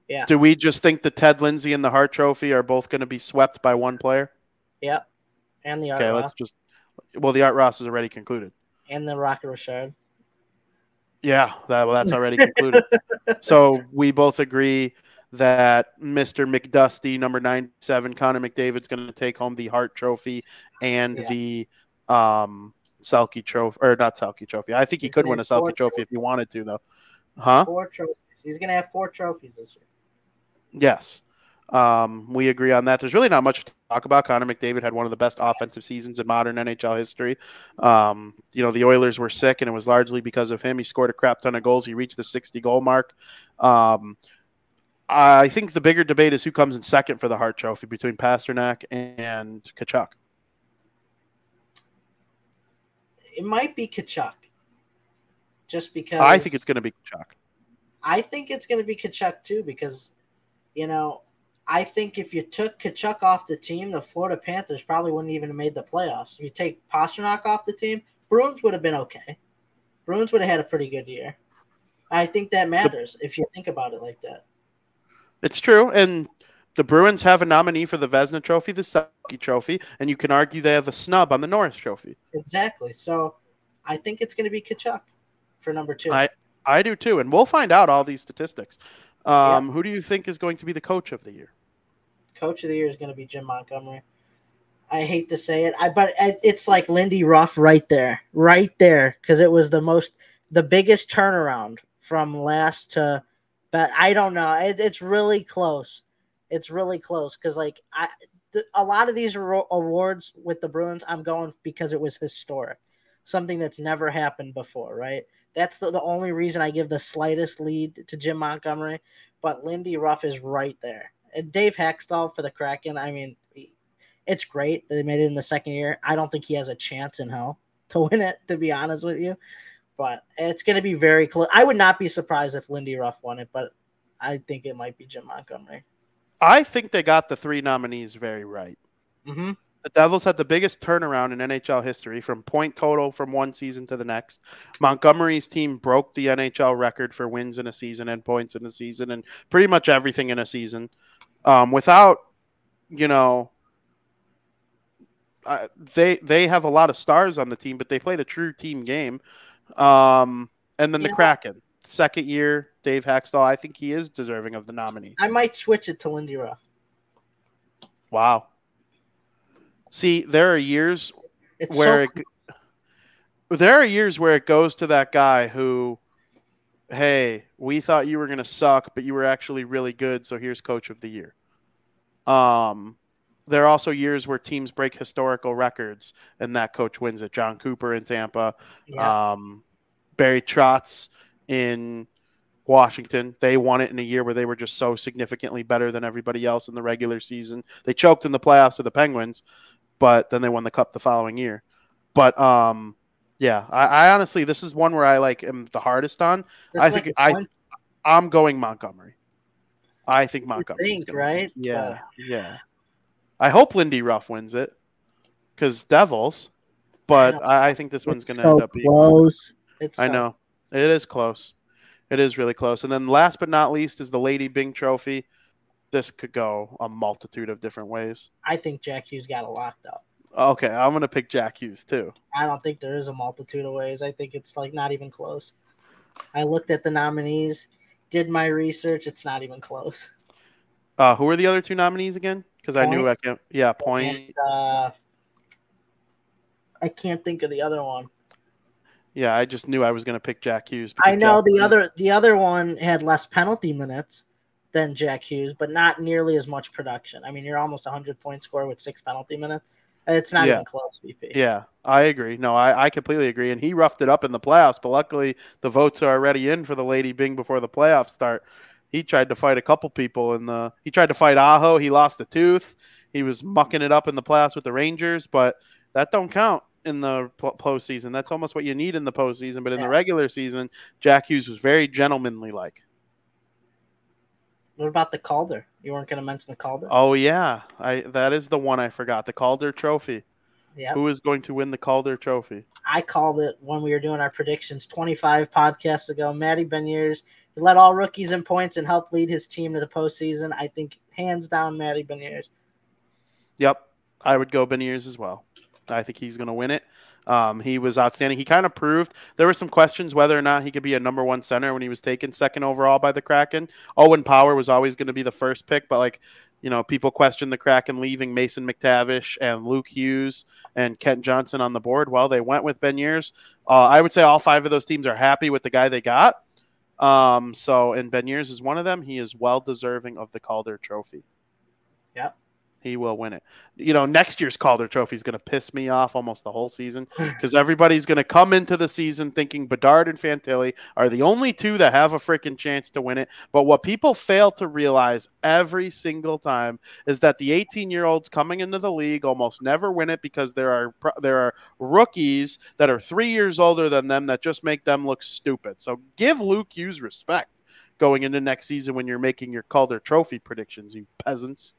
Yeah. Do we just think the Ted Lindsay and the Hart Trophy are both going to be swept by one player? Yep. And the Art Okay, Ross. let's just. Well, the Art Ross is already concluded. and the Rocket Richard. Yeah, that well, that's already concluded. so we both agree that Mr. McDusty, number ninety-seven, Connor McDavid's going to take home the Hart Trophy and Yeah. the um Selke Trophy, or not Selke Trophy. I think he He's could win a Selke Trophy if he wanted to, though. Huh? Four trophies. He's gonna have four trophies this year. Yes. Um, we agree on that. There's really not much to talk about. Connor McDavid had one of the best offensive seasons in modern NHL history. Um, you know, the Oilers were sick, and it was largely because of him. He scored a crap ton of goals. He reached the 60 goal mark. Um, I think the bigger debate is who comes in second for the Hart Trophy between Pastrnak and Tkachuk. It might be Tkachuk. Just because I think it's going to be Tkachuk. I think it's going to be Tkachuk too because, you know, I think if you took Tkachuk off the team, the Florida Panthers probably wouldn't even have made the playoffs. If you take Pastrnak off the team, Bruins would have been okay. Bruins would have had a pretty good year. I think that matters if you think about it like that. It's true, and the Bruins have a nominee for the Vezina Trophy, the Selke Trophy, and you can argue they have a snub on the Norris Trophy. Exactly. So I think it's going to be Tkachuk for number two. I I do too, and we'll find out all these statistics. Um, Who do you think is going to be the coach of the year? Coach of the year is going to be Jim Montgomery. I hate to say it, I but it's like Lindy Ruff right there, right there, because it was the most, the biggest turnaround from last to, but I don't know. It, it's really close. It's really close because like I, th- a lot of these ro- awards with the Bruins, I'm going because it was historic, something that's never happened before, right? That's the, the only reason I give the slightest lead to Jim Montgomery, but Lindy Ruff is right there. And Dave Hakstol for the Kraken, I mean, it's great that they made it in the second year. I don't think he has a chance in hell to win it, to be honest with you. But it's going to be very close. I would not be surprised if Lindy Ruff won it, but I think it might be Jim Montgomery. I think they got the three nominees very right. Mm-hmm. The Devils had the biggest turnaround in NHL history from point total from one season to the next. Montgomery's team broke the NHL record for wins in a season and points in a season and pretty much everything in a season. Um, without, you know, uh, they they have a lot of stars on the team, but they played a true team game. Um, and then the Kraken, second year, Dave Hakstol. I think he is deserving of the nominee. I might switch it to Lindy Ruff. Wow. See, there are years It's where so it, there are years where it goes to that guy who, hey, we thought you were going to suck, but you were actually really good, so here's coach of the year. Um, there are also years where teams break historical records, and that coach wins it. Jon Cooper in Tampa, yeah. um, Barry Trotz in Washington. They won it in a year where they were just so significantly better than everybody else in the regular season. They choked in the playoffs to the Penguins, but then they won the cup the following year. But um, yeah, I, I honestly this is one where I like am the hardest on. I like think I coin- I'm going Montgomery. I think Montgomery. think, right? Yeah, yeah. I hope Lindy Ruff wins it because Devils, but. I, I think this one's going to so end up being. close. It's I so- know it is close. It is really close. And then last but not least is the Lady Byng Trophy. This could go a multitude of different ways. I think Jack Hughes got it locked up. Okay, I'm going to pick Jack Hughes too. I don't think there is a multitude of ways. I think it's like not even close. I looked at the nominees, did my research. It's not even close. Uh, who are the other two nominees again? Because I knew I can't. Yeah, Point. And, uh, I can't think of the other one. Yeah, I just knew I was going to pick Jack Hughes. I know Jack the Hughes- other the other one had less penalty minutes than Jack Hughes, but not nearly as much production. I mean, you're almost a hundred point score with six penalty minutes. It's not Yeah. even close, VP. Yeah, I agree. No, I, I completely agree. And he roughed it up in the playoffs, but luckily the votes are already in for the Lady Byng before the playoffs start. He tried to fight a couple people in the. He tried to fight Aho. He lost a tooth. He was mucking it up in the playoffs with the Rangers, but that don't count in the postseason. That's almost what you need in the postseason. But in the regular season, Jack Hughes was very gentlemanly like. What about the Calder? You weren't going to mention the Calder? Oh yeah, I that is the one I forgot. The Calder Trophy. Who is going to win the Calder Trophy? I called it when we were doing our predictions 25 podcasts ago. Matty Beniers he led all rookies in points and helped lead his team to the postseason. I think hands down, Matty Beniers. Yep. I would go Beniers as well. I think he's going to win it. Um, he was outstanding. He kind of proved there were some questions whether or not he could be a number one center when he was taken second overall by the Kraken. Owen Power was always going to be the first pick, but like you know, people question the Kraken leaving Mason McTavish and Luke Hughes and Kent Johnson on the board. Well, they went with Beniers. Uh, I would say all five of those teams are happy with the guy they got. Um, so, and Beniers is one of them. He is well deserving of the Calder Trophy. Yep. He will win it. You know, next year's Calder Trophy is going to piss me off almost the whole season because everybody's going to come into the season thinking Bedard and Fantilli are the only two that have a freaking chance to win it. But what people fail to realize every single time is that the 18 year olds coming into the league almost never win it because there are there are rookies that are three years older than them that just make them look stupid. So give Luke Hughes respect going into next season when you're making your Calder Trophy predictions, you peasants.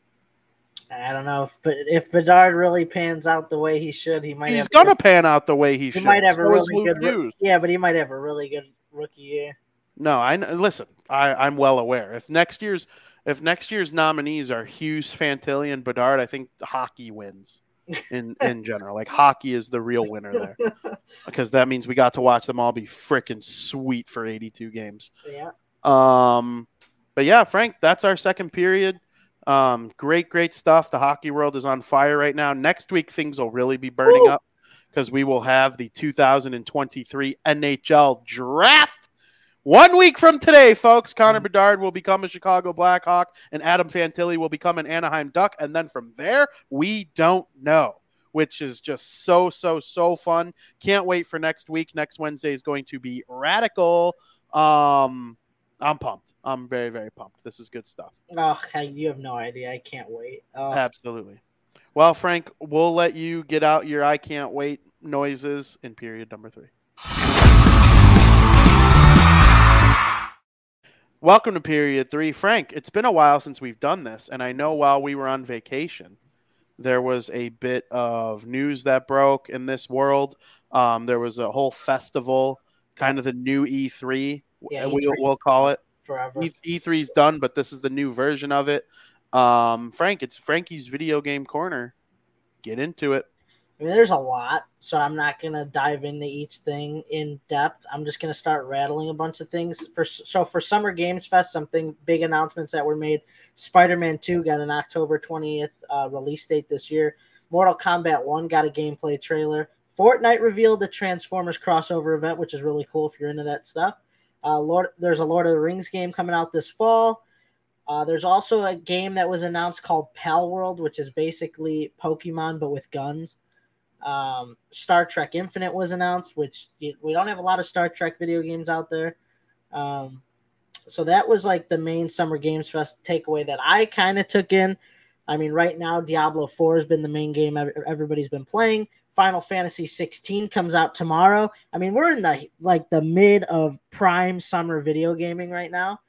I don't know if but if Bedard really pans out the way he should, he might. He's have gonna pan out the way he, He should. might have a So is really good. Hughes. Yeah, but he might have a really good rookie year. No, I listen. I, I'm well aware. If next year's if next year's nominees are Hughes, Fantilli, and Bedard, I think hockey wins in in general. Like hockey is the real winner there because that means we got to watch them all be freaking sweet for 82 games. Yeah. Um, but yeah, Frank, that's our second period. Um, great, great stuff. The hockey world is on fire right now. Next week, things will really be burning Woo! up because we will have the 2023 NHL draft. One week from today, folks, Connor Bedard will become a Chicago Blackhawk and Adam Fantilli will become an Anaheim Duck. And then from there, we don't know, which is just so, so, so fun. Can't wait for next week. Next Wednesday is going to be radical. Um, I'm pumped. I'm very, very pumped. This is good stuff. Oh, you have no idea. I can't wait. Oh, Absolutely. Well, Frank, we'll let you get out your I can't wait noises in period number three. Welcome to period three. Frank, it's been a while since we've done this, and I know while we were on vacation, there was a bit of news that broke in this world. Um, there was a whole festival, kind of the new E3, Yeah, we, E3. we'll call it. forever. E- E3's done, but this is the new version of it. Um, Frank, it's Frankie's video game corner. Get into it. I mean, there's a lot, so I'm not gonna dive into each thing in depth. I'm just gonna start rattling a bunch of things. For so for Summer Games Fest, something big announcements that were made. Spider-Man 2 got an October 20th uh, release date this year. Mortal Kombat 1 got a gameplay trailer. Fortnite revealed the Transformers crossover event, which is really cool if you're into that stuff. Uh, Lord, there's a Lord of the Rings game coming out this fall. Uh, there's also a game that was announced called Pal World, which is basically Pokemon but with guns. Um, Star Trek Infinite was announced, which we don't have a lot of Star Trek video games out there. Um, so that was like the main Summer Games Fest takeaway that I kind of took in. I mean, right now Diablo 4 has been the main game everybody's been playing. Final Fantasy 16 comes out tomorrow. I mean, we're in the like the mid of prime summer video gaming right now.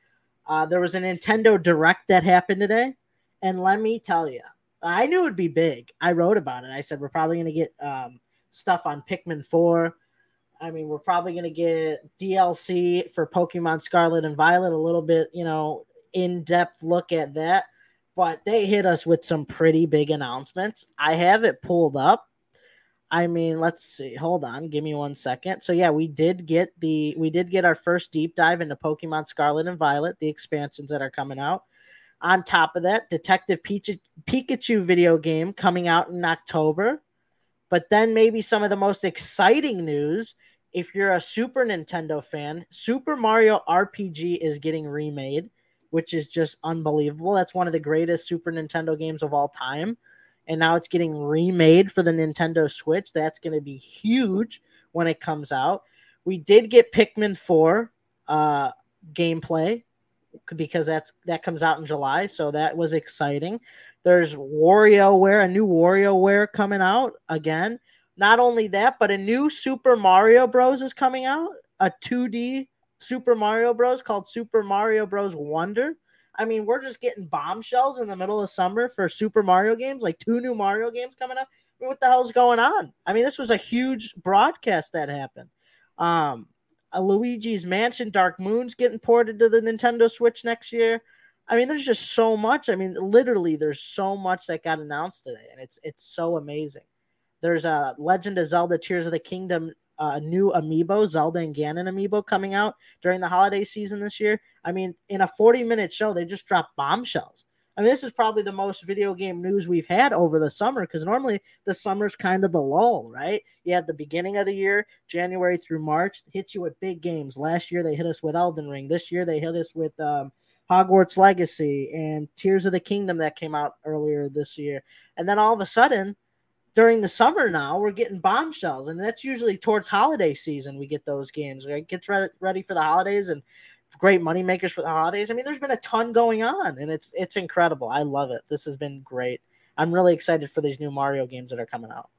Uh, there was a Nintendo Direct that happened today, and let me tell you, I knew it'd be big. I wrote about it. I said we're probably going to get um, stuff on Pikmin 4. I mean, we're probably going to get DLC for Pokemon Scarlet and Violet, a little bit, you know, in depth look at that. But they hit us with some pretty big announcements. I have it pulled up. I mean, let's see. Hold on, give me one second. So yeah, we did get the we did get our first deep dive into Pokemon Scarlet and Violet, the expansions that are coming out. On top of that, Detective Pikachu, Pikachu video game coming out in October. But then maybe some of the most exciting news, if you're a Super Nintendo fan, Super Mario RPG is getting remade, which is just unbelievable. That's one of the greatest Super Nintendo games of all time and now it's getting remade for the Nintendo Switch. That's going to be huge when it comes out. We did get Pikmin 4 uh, gameplay because that's that comes out in July, so that was exciting. There's WarioWare, a new WarioWare coming out again. Not only that, but a new Super Mario Bros is coming out, a 2D Super Mario Bros called Super Mario Bros Wonder. I mean, we're just getting bombshells in the middle of summer for Super Mario games, like two new Mario games coming up. I mean, what the hell's going on? I mean, this was a huge broadcast that happened. Um, Luigi's Mansion Dark Moon's getting ported to the Nintendo Switch next year. I mean, there's just so much. I mean, literally, there's so much that got announced today, and it's it's so amazing. There's a Legend of Zelda: Tears of the Kingdom, uh, new amiibo, Zelda and Ganon amiibo coming out during the holiday season this year. I mean, in a 40 minute show, they just dropped bombshells. I mean, this is probably the most video game news we've had over the summer because normally the summer's kind of the lull, right? You have the beginning of the year, January through March, hits you with big games. Last year they hit us with Elden Ring. This year they hit us with um, Hogwarts Legacy and Tears of the Kingdom that came out earlier this year. And then all of a sudden, during the summer now, we're getting bombshells, and that's usually towards holiday season. We get those games, right? Gets ready, ready for the holidays and great money makers for the holidays. I mean, there's been a ton going on, and it's it's incredible. I love it. This has been great. I'm really excited for these new Mario games that are coming out.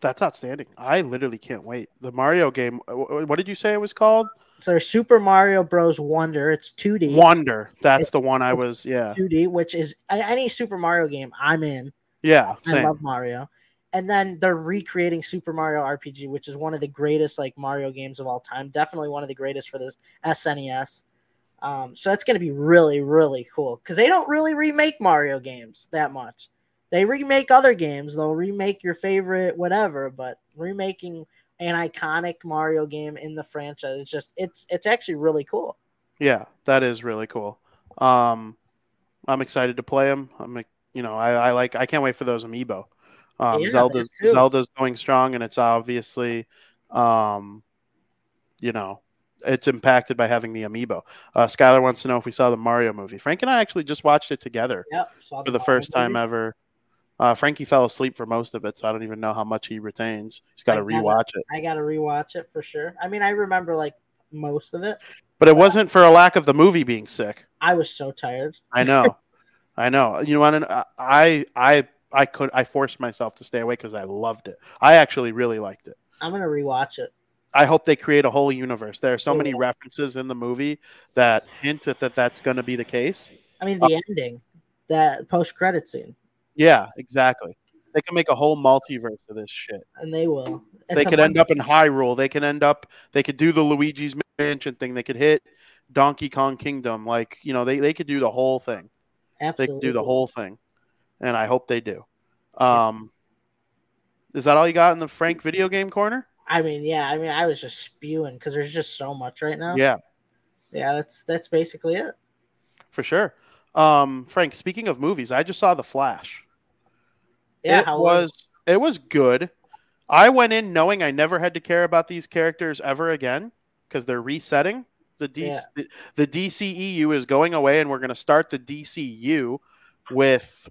That's outstanding. I literally can't wait. The Mario game. What did you say it was called? So there's Super Mario Bros. Wonder. It's 2D. Wonder. That's It's- the one I was. Yeah. 2D, which is any Super Mario game I'm in. Yeah. I love Mario. And then they're recreating Super Mario RPG, which is one of the greatest like Mario games of all time. Definitely one of the greatest for this SNES. Um, so that's going to be really, really cool because they don't really remake Mario games that much. They remake other games. They'll remake your favorite whatever, but remaking an iconic Mario game in the franchise, it's just it's it's actually really cool. Yeah, that is really cool. Um, I'm excited to play them. I'm, you know, I, I like. I can't wait for those amiibo. Um, Yeah, Zelda's. Zelda's going strong, and it's obviously, um, you know, it's impacted by having the amiibo. Uh, Skylar wants to know if we saw the Mario movie. Frank and I actually just watched it together Yep. for the Mario first time movie. ever. Uh, Frankie fell asleep for most of it, so I don't even know how much he retains. He's got to rewatch it. I got to rewatch it for sure. I mean, I remember like most of it. But it wasn't for a lack of the movie being sick. I was so tired. I know, I know. You know what? Uh, I I I could I forced myself to stay away because I loved it. I actually really liked it. I'm gonna rewatch it. I hope they create a whole universe. There are so many references in the movie that hint at that that's going to be the case. I mean, uh, the ending, that post credit scene, Yeah, exactly. They can make a whole multiverse of this shit. and they will. they could end up in Hyrule. They can end up. They could do the Luigi's Mansion thing. They could hit Donkey Kong Kingdom. Like you know, they they could do the whole thing. They absolutely could do the whole thing, and I hope they do. Um, is that all you got in the Frank video game corner? I mean, yeah. I mean, I was just spewing because there's just so much right now. Yeah, yeah. That's that's basically it. for sure. Um, Frank, speaking of movies, I just saw The Flash. Yeah, it how was it was good. I went in knowing I never had to care about these characters ever again because they're resetting. The, DC, Yeah. the the DCEU is going away, and we're going to start the DCU with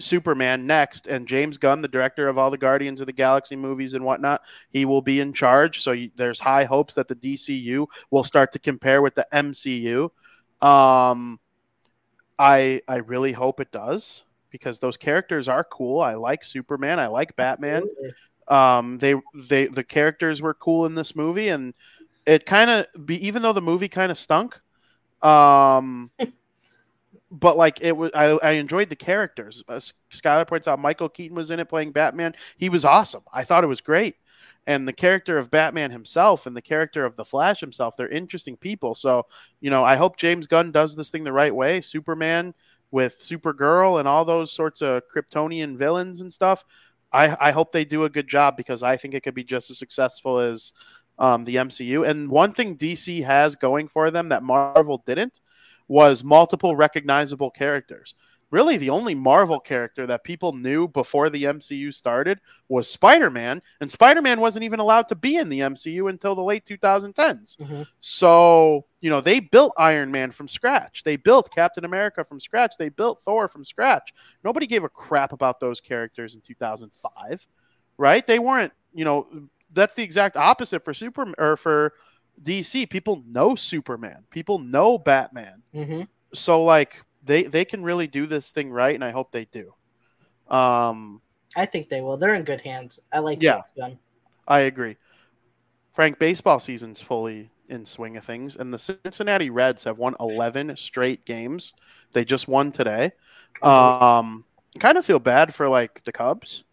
Superman next. And James Gunn, the director of all the Guardians of the Galaxy movies and whatnot, he will be in charge. So you, there's high hopes that the DCU will start to compare with the MCU. Um, I I really hope it does because those characters are cool. I like Superman. I like Batman. Absolutely. Um, they they the characters were cool in this movie, and it kind of be even though the movie kind of stunk. Um, but like it was, I, I enjoyed the characters. Uh, Skylar points out Michael Keaton was in it playing Batman. He was awesome. I thought it was great. And the character of Batman himself and the character of the Flash himself, they're interesting people. So, you know, I hope James Gunn does this thing the right way. Superman with Supergirl and all those sorts of Kryptonian villains and stuff. I, I hope they do a good job because I think it could be just as successful as um, the MCU. And one thing DC has going for them that Marvel didn't was multiple recognizable characters. Really, the only Marvel character that people knew before the MCU started was Spider Man, and Spider Man wasn't even allowed to be in the MCU until the late 2010s. Mhm. So, you know, they built Iron Man from scratch. They built Captain America from scratch. They built Thor from scratch. Nobody gave a crap about those characters in 2005, right? They weren't, you know, that's the exact opposite for Super or for DC. People know Superman. People know Batman. Mhm. So like they they can really do this thing right and I hope they do. Um I think they will. They're in good hands. I like Yeah. Gunn. I agree. Frank, baseball season's fully in swing of things, and the Cincinnati Reds have won 11 straight games. They just won today. Um, kind of feel bad for like the Cubs.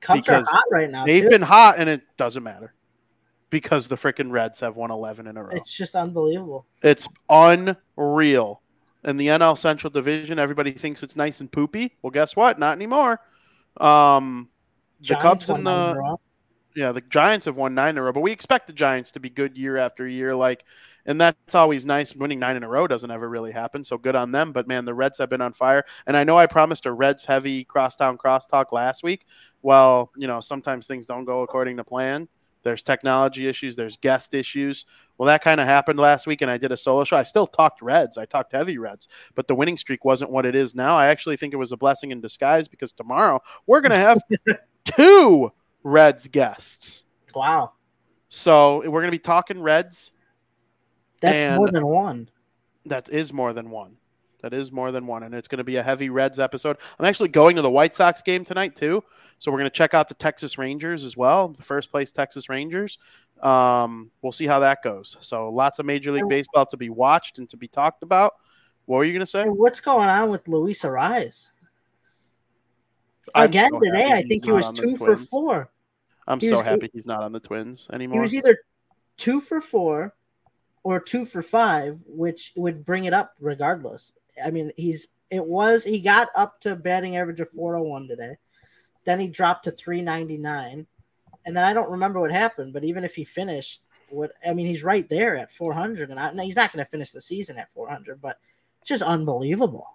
Cubs because are hot right now. They've too. been hot, and it doesn't matter because the freaking Reds have won 11 in a row. It's just unbelievable. It's unreal. in the NL Central Division, everybody thinks it's nice and poopy. Well, guess what? Not anymore. Um, the Cubs and nine in a the yeah, the Giants have won nine in a row, but we expect the Giants to be good year after year. Like, and that's always nice. Winning nine in a row doesn't ever really happen, so good on them. But man, the Reds have been on fire, and I know I promised a Reds heavy crosstown crosstalk last week. Well, you know, sometimes things don't go according to plan. There's technology issues. There's guest issues. Well, that kind of happened last week, and I did a solo show. I still talked Reds. I talked heavy Reds, but the winning streak wasn't what it is now. I actually think it was a blessing in disguise because tomorrow we're going to have two Reds guests. Wow, So we're going to be talking Reds. that's more than one. That is more than one. That is more than one. And it's going to be a heavy Reds episode. I'm actually going to the White Sox game tonight, too. So we're going to check out the Texas Rangers as well, the first place Texas Rangers. Um, we'll see how that goes. So lots of Major League Baseball to be watched and to be talked about. What were you going to say? What's going on with Luis Arraez? Again so today, I think he was two for four. I'm he so was- happy he's not on the Twins anymore. He was either two for four or two for five, which would bring it up regardless. I mean, he's it was he got up to batting average of 401 today. Then he dropped to 399. And then I don't remember what happened, but even if he finished what I mean, he's right there at 400 and I, he's not going to finish the season at 400, but it's just unbelievable.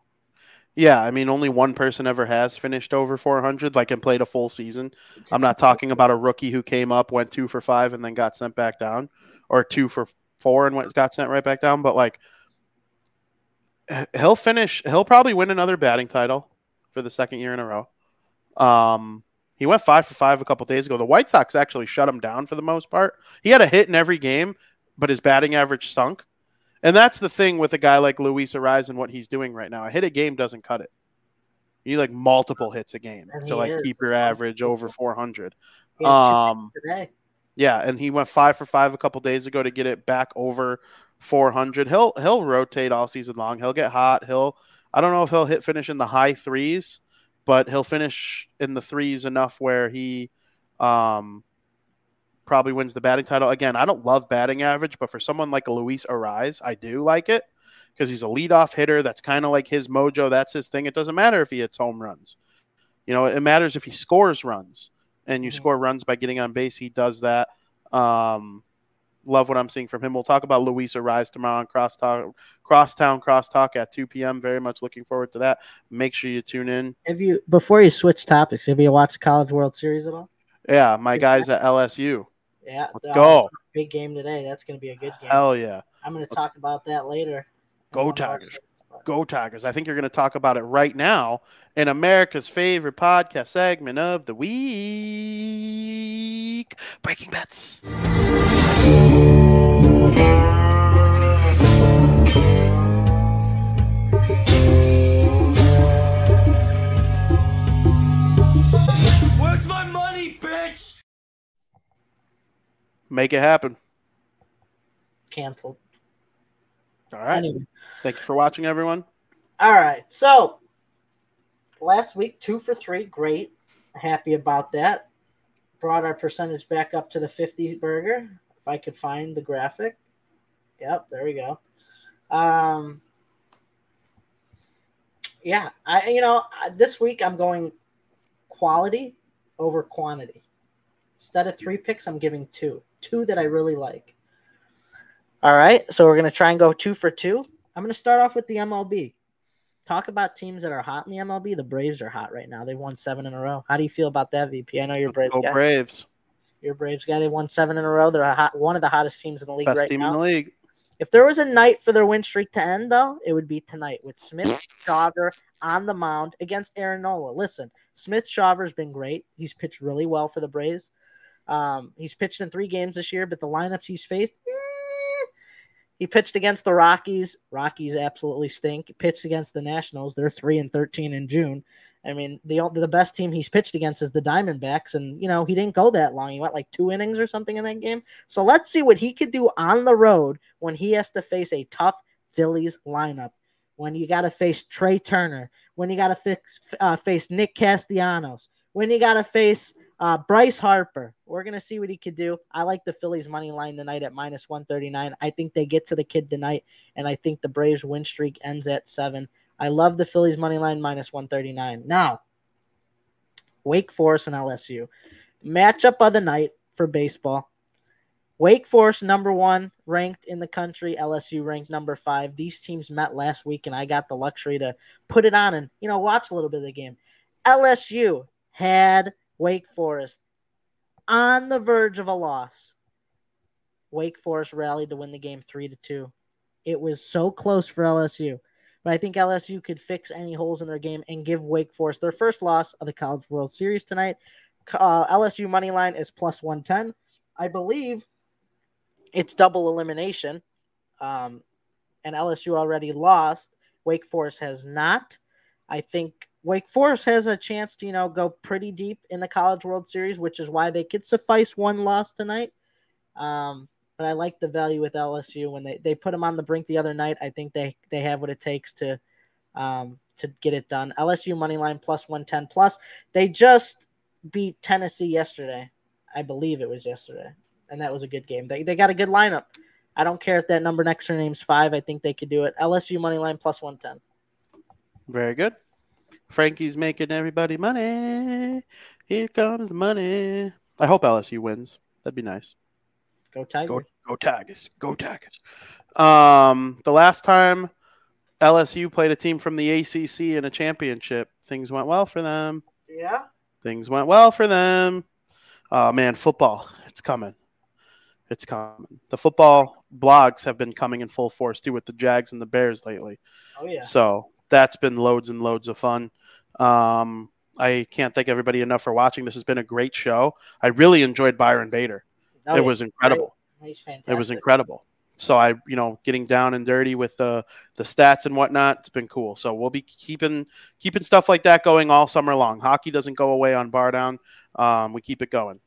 Yeah, I mean, only one person ever has finished over 400, like and played a full season. I'm not talking about a rookie who came up, went two for five, and then got sent back down, or two for four and went, got sent right back down. But like, he'll finish. He'll probably win another batting title for the second year in a row. Um, he went five for five a couple days ago. The White Sox actually shut him down for the most part. He had a hit in every game, but his batting average sunk. And that's the thing with a guy like Luis Arraez and what he's doing right now. A hit a game doesn't cut it. You need like multiple hits a game And to like is. keep your average over 400. He had two Um, today. Yeah, and he went five for five a couple days ago to get it back over 400. He'll he'll rotate all season long. He'll get hot. He'll I don't know if he'll hit finish in the high threes, but he'll finish in the threes enough where he um probably wins the batting title. Again, I don't love batting average, but for someone like Luis Arraez, I do like it because he's a leadoff hitter. That's kind of like his mojo. That's his thing. It doesn't matter if he hits home runs. You know, it matters if he scores runs and you score runs by getting on base. He does that. Um, love what I'm seeing from him. We'll talk about Luis Arraez tomorrow on Cross Talk, Crosstown Crosstalk at 2 p.m. Very much looking forward to that. Make sure you tune in. Have you before you switch topics, have you watched College World Series at all? Yeah, my guys at LSU. Yeah. Let's uh, go. Big game today. That's going to be a good game. Hell yeah. I'm going to talk about that later. Go Tigers. Segments, but- Go Tigers. I think you're going to talk about it right now in America's favorite podcast segment of the week Breaking Bets. Where's my money, bitch? Make it happen. Canceled. All right. Anyway. Thank you for watching, everyone. All right. So last week, two for three. Great. Happy about that. Brought our percentage back up to the 50 burger. If I could find the graphic. Yep, there we go. Um, yeah, I you know this week I'm going quality over quantity. Instead of three picks, I'm giving two. Two that I really like. All right, so we're gonna try and go two for two. I'm gonna start off with the MLB. Talk about teams that are hot in the MLB. The Braves are hot right now. They've won seven in a row. How do you feel about that, VP? I know you're Braves Go guy. Braves. You're a Braves guy. They won seven in a row. They're a hot, one of the hottest teams in the league Best right team now. in the league. If there was a night for their win streak to end, though, it would be tonight with Smith Shawver on the mound against Aaron Nola. Listen, Smith Shawver's been great. He's pitched really well for the Braves. Um, he's pitched in three games this year, but the lineups he's faced, eh. He pitched against the Rockies. Rockies absolutely stink. He pitched against the Nationals. They're three and thirteen in June. I mean, the the best team he's pitched against is the Diamondbacks, and you know he didn't go that long. He went like two innings or something in that game. So let's see what he could do on the road when he has to face a tough Phillies lineup. When you got to face Trea Turner, when you got to uh, face Nick Castellanos, when you got to face Uh, Bryce Harper, we're gonna see what he could do. I like the Phillies money line tonight at minus one thirty nine. I think they get to the kid tonight, and I think the Braves win streak ends at seven. I love the Phillies money line minus one thirty nine. Now, Wake Forest and LSU matchup of the night for baseball. Wake Forest number one ranked in the country, LSU ranked number five. These teams met last week, and I got the luxury to put it on and you know watch a little bit of the game. LSU had Wake Forest on the verge of a loss. Wake Forest rallied to win the game three to two. It was so close for LSU, but I think LSU could fix any holes in their game and give Wake Forest their first loss of the College World Series tonight. Uh, LSU money line is plus one ten. I believe it's double elimination. Um, and LSU already lost. Wake Forest has not. I think Wake Forest has a chance to, you know, go pretty deep in the College World Series, which is why they could suffice one loss tonight. Um, but I like the value with LSU when they, they put them on the brink the other night. I think they they have what it takes to um, to get it done. LSU money line plus one ten plus. They just beat Tennessee yesterday. I believe it was yesterday and that was a good game. They, they got a good lineup. I don't care if that number next to her name's five. I think they could do it. LSU money line plus one ten. Very good. Frankie's making everybody money. Here comes the money. I hope LSU wins. That'd be nice. Go Tigers. Go, go Tigers. Go Tigers. Um, the last time LSU played a team from the ACC in a championship, things went well for them. Yeah. Things went well for them. Oh man, football. It's coming. It's coming. The football blogs have been coming in full force too with the Jags and the Bears lately. Oh yeah. So that's been loads and loads of fun. Um, I can't thank everybody enough for watching. This has been a great show. I really enjoyed Byron Bader. Oh, it was incredible. He's fantastic. It was incredible. So I, you know, getting down and dirty with the the stats and whatnot. It's been cool. So we'll be keeping keeping stuff like that going all summer long. Hockey doesn't go away on Bardown. Um, we keep it going.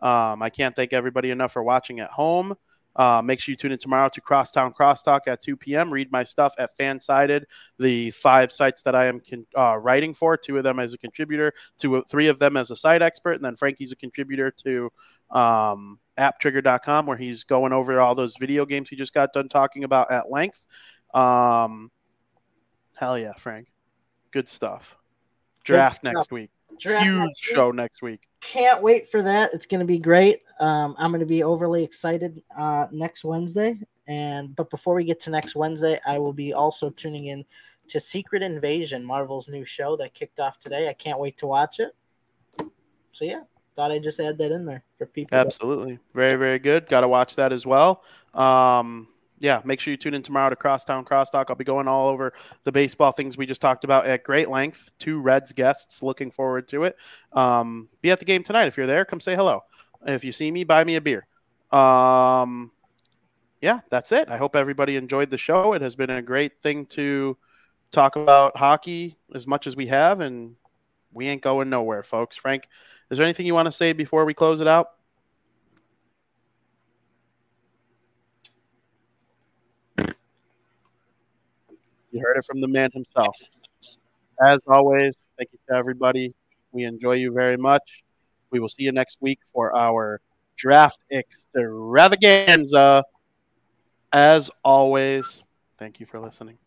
Um, I can't thank everybody enough for watching at home. Uh, make sure you tune in tomorrow to Crosstown Crosstalk at 2 p.m. Read my stuff at Fansided, the five sites that I am con- uh, writing for. Two of them as a contributor, two, three of them as a site expert, and then Frankie's a contributor to um, AppTrigger.com, where he's going over all those video games he just got done talking about at length. Um, hell yeah, Frank, good stuff. Draft stuff. next week. Draft Huge show next week. Can't wait for that. It's going to be great. Um, I'm going to be overly excited uh, next Wednesday. And but before we get to next Wednesday, I will be also tuning in to Secret Invasion, Marvel's new show that kicked off today. I can't wait to watch it. So yeah, thought I'd just add that in there for people. that- Absolutely. Very, very good. Got to watch that as well. Um, yeah, make sure you tune in tomorrow to Crosstown Crosstalk. I'll be going all over the baseball things we just talked about at great length. Two Reds guests. Looking forward to it. Um, be at the game tonight. If you're there, come say hello. If you see me, buy me a beer. Um, yeah, that's it. I hope everybody enjoyed the show. It has been a great thing to talk about hockey as much as we have, and we ain't going nowhere, folks. Frank, is there anything you want to say before we close it out? You heard it from the man himself. As always, thank you to everybody. We enjoy you very much. We will see you next week for our draft extravaganza. As always, thank you for listening.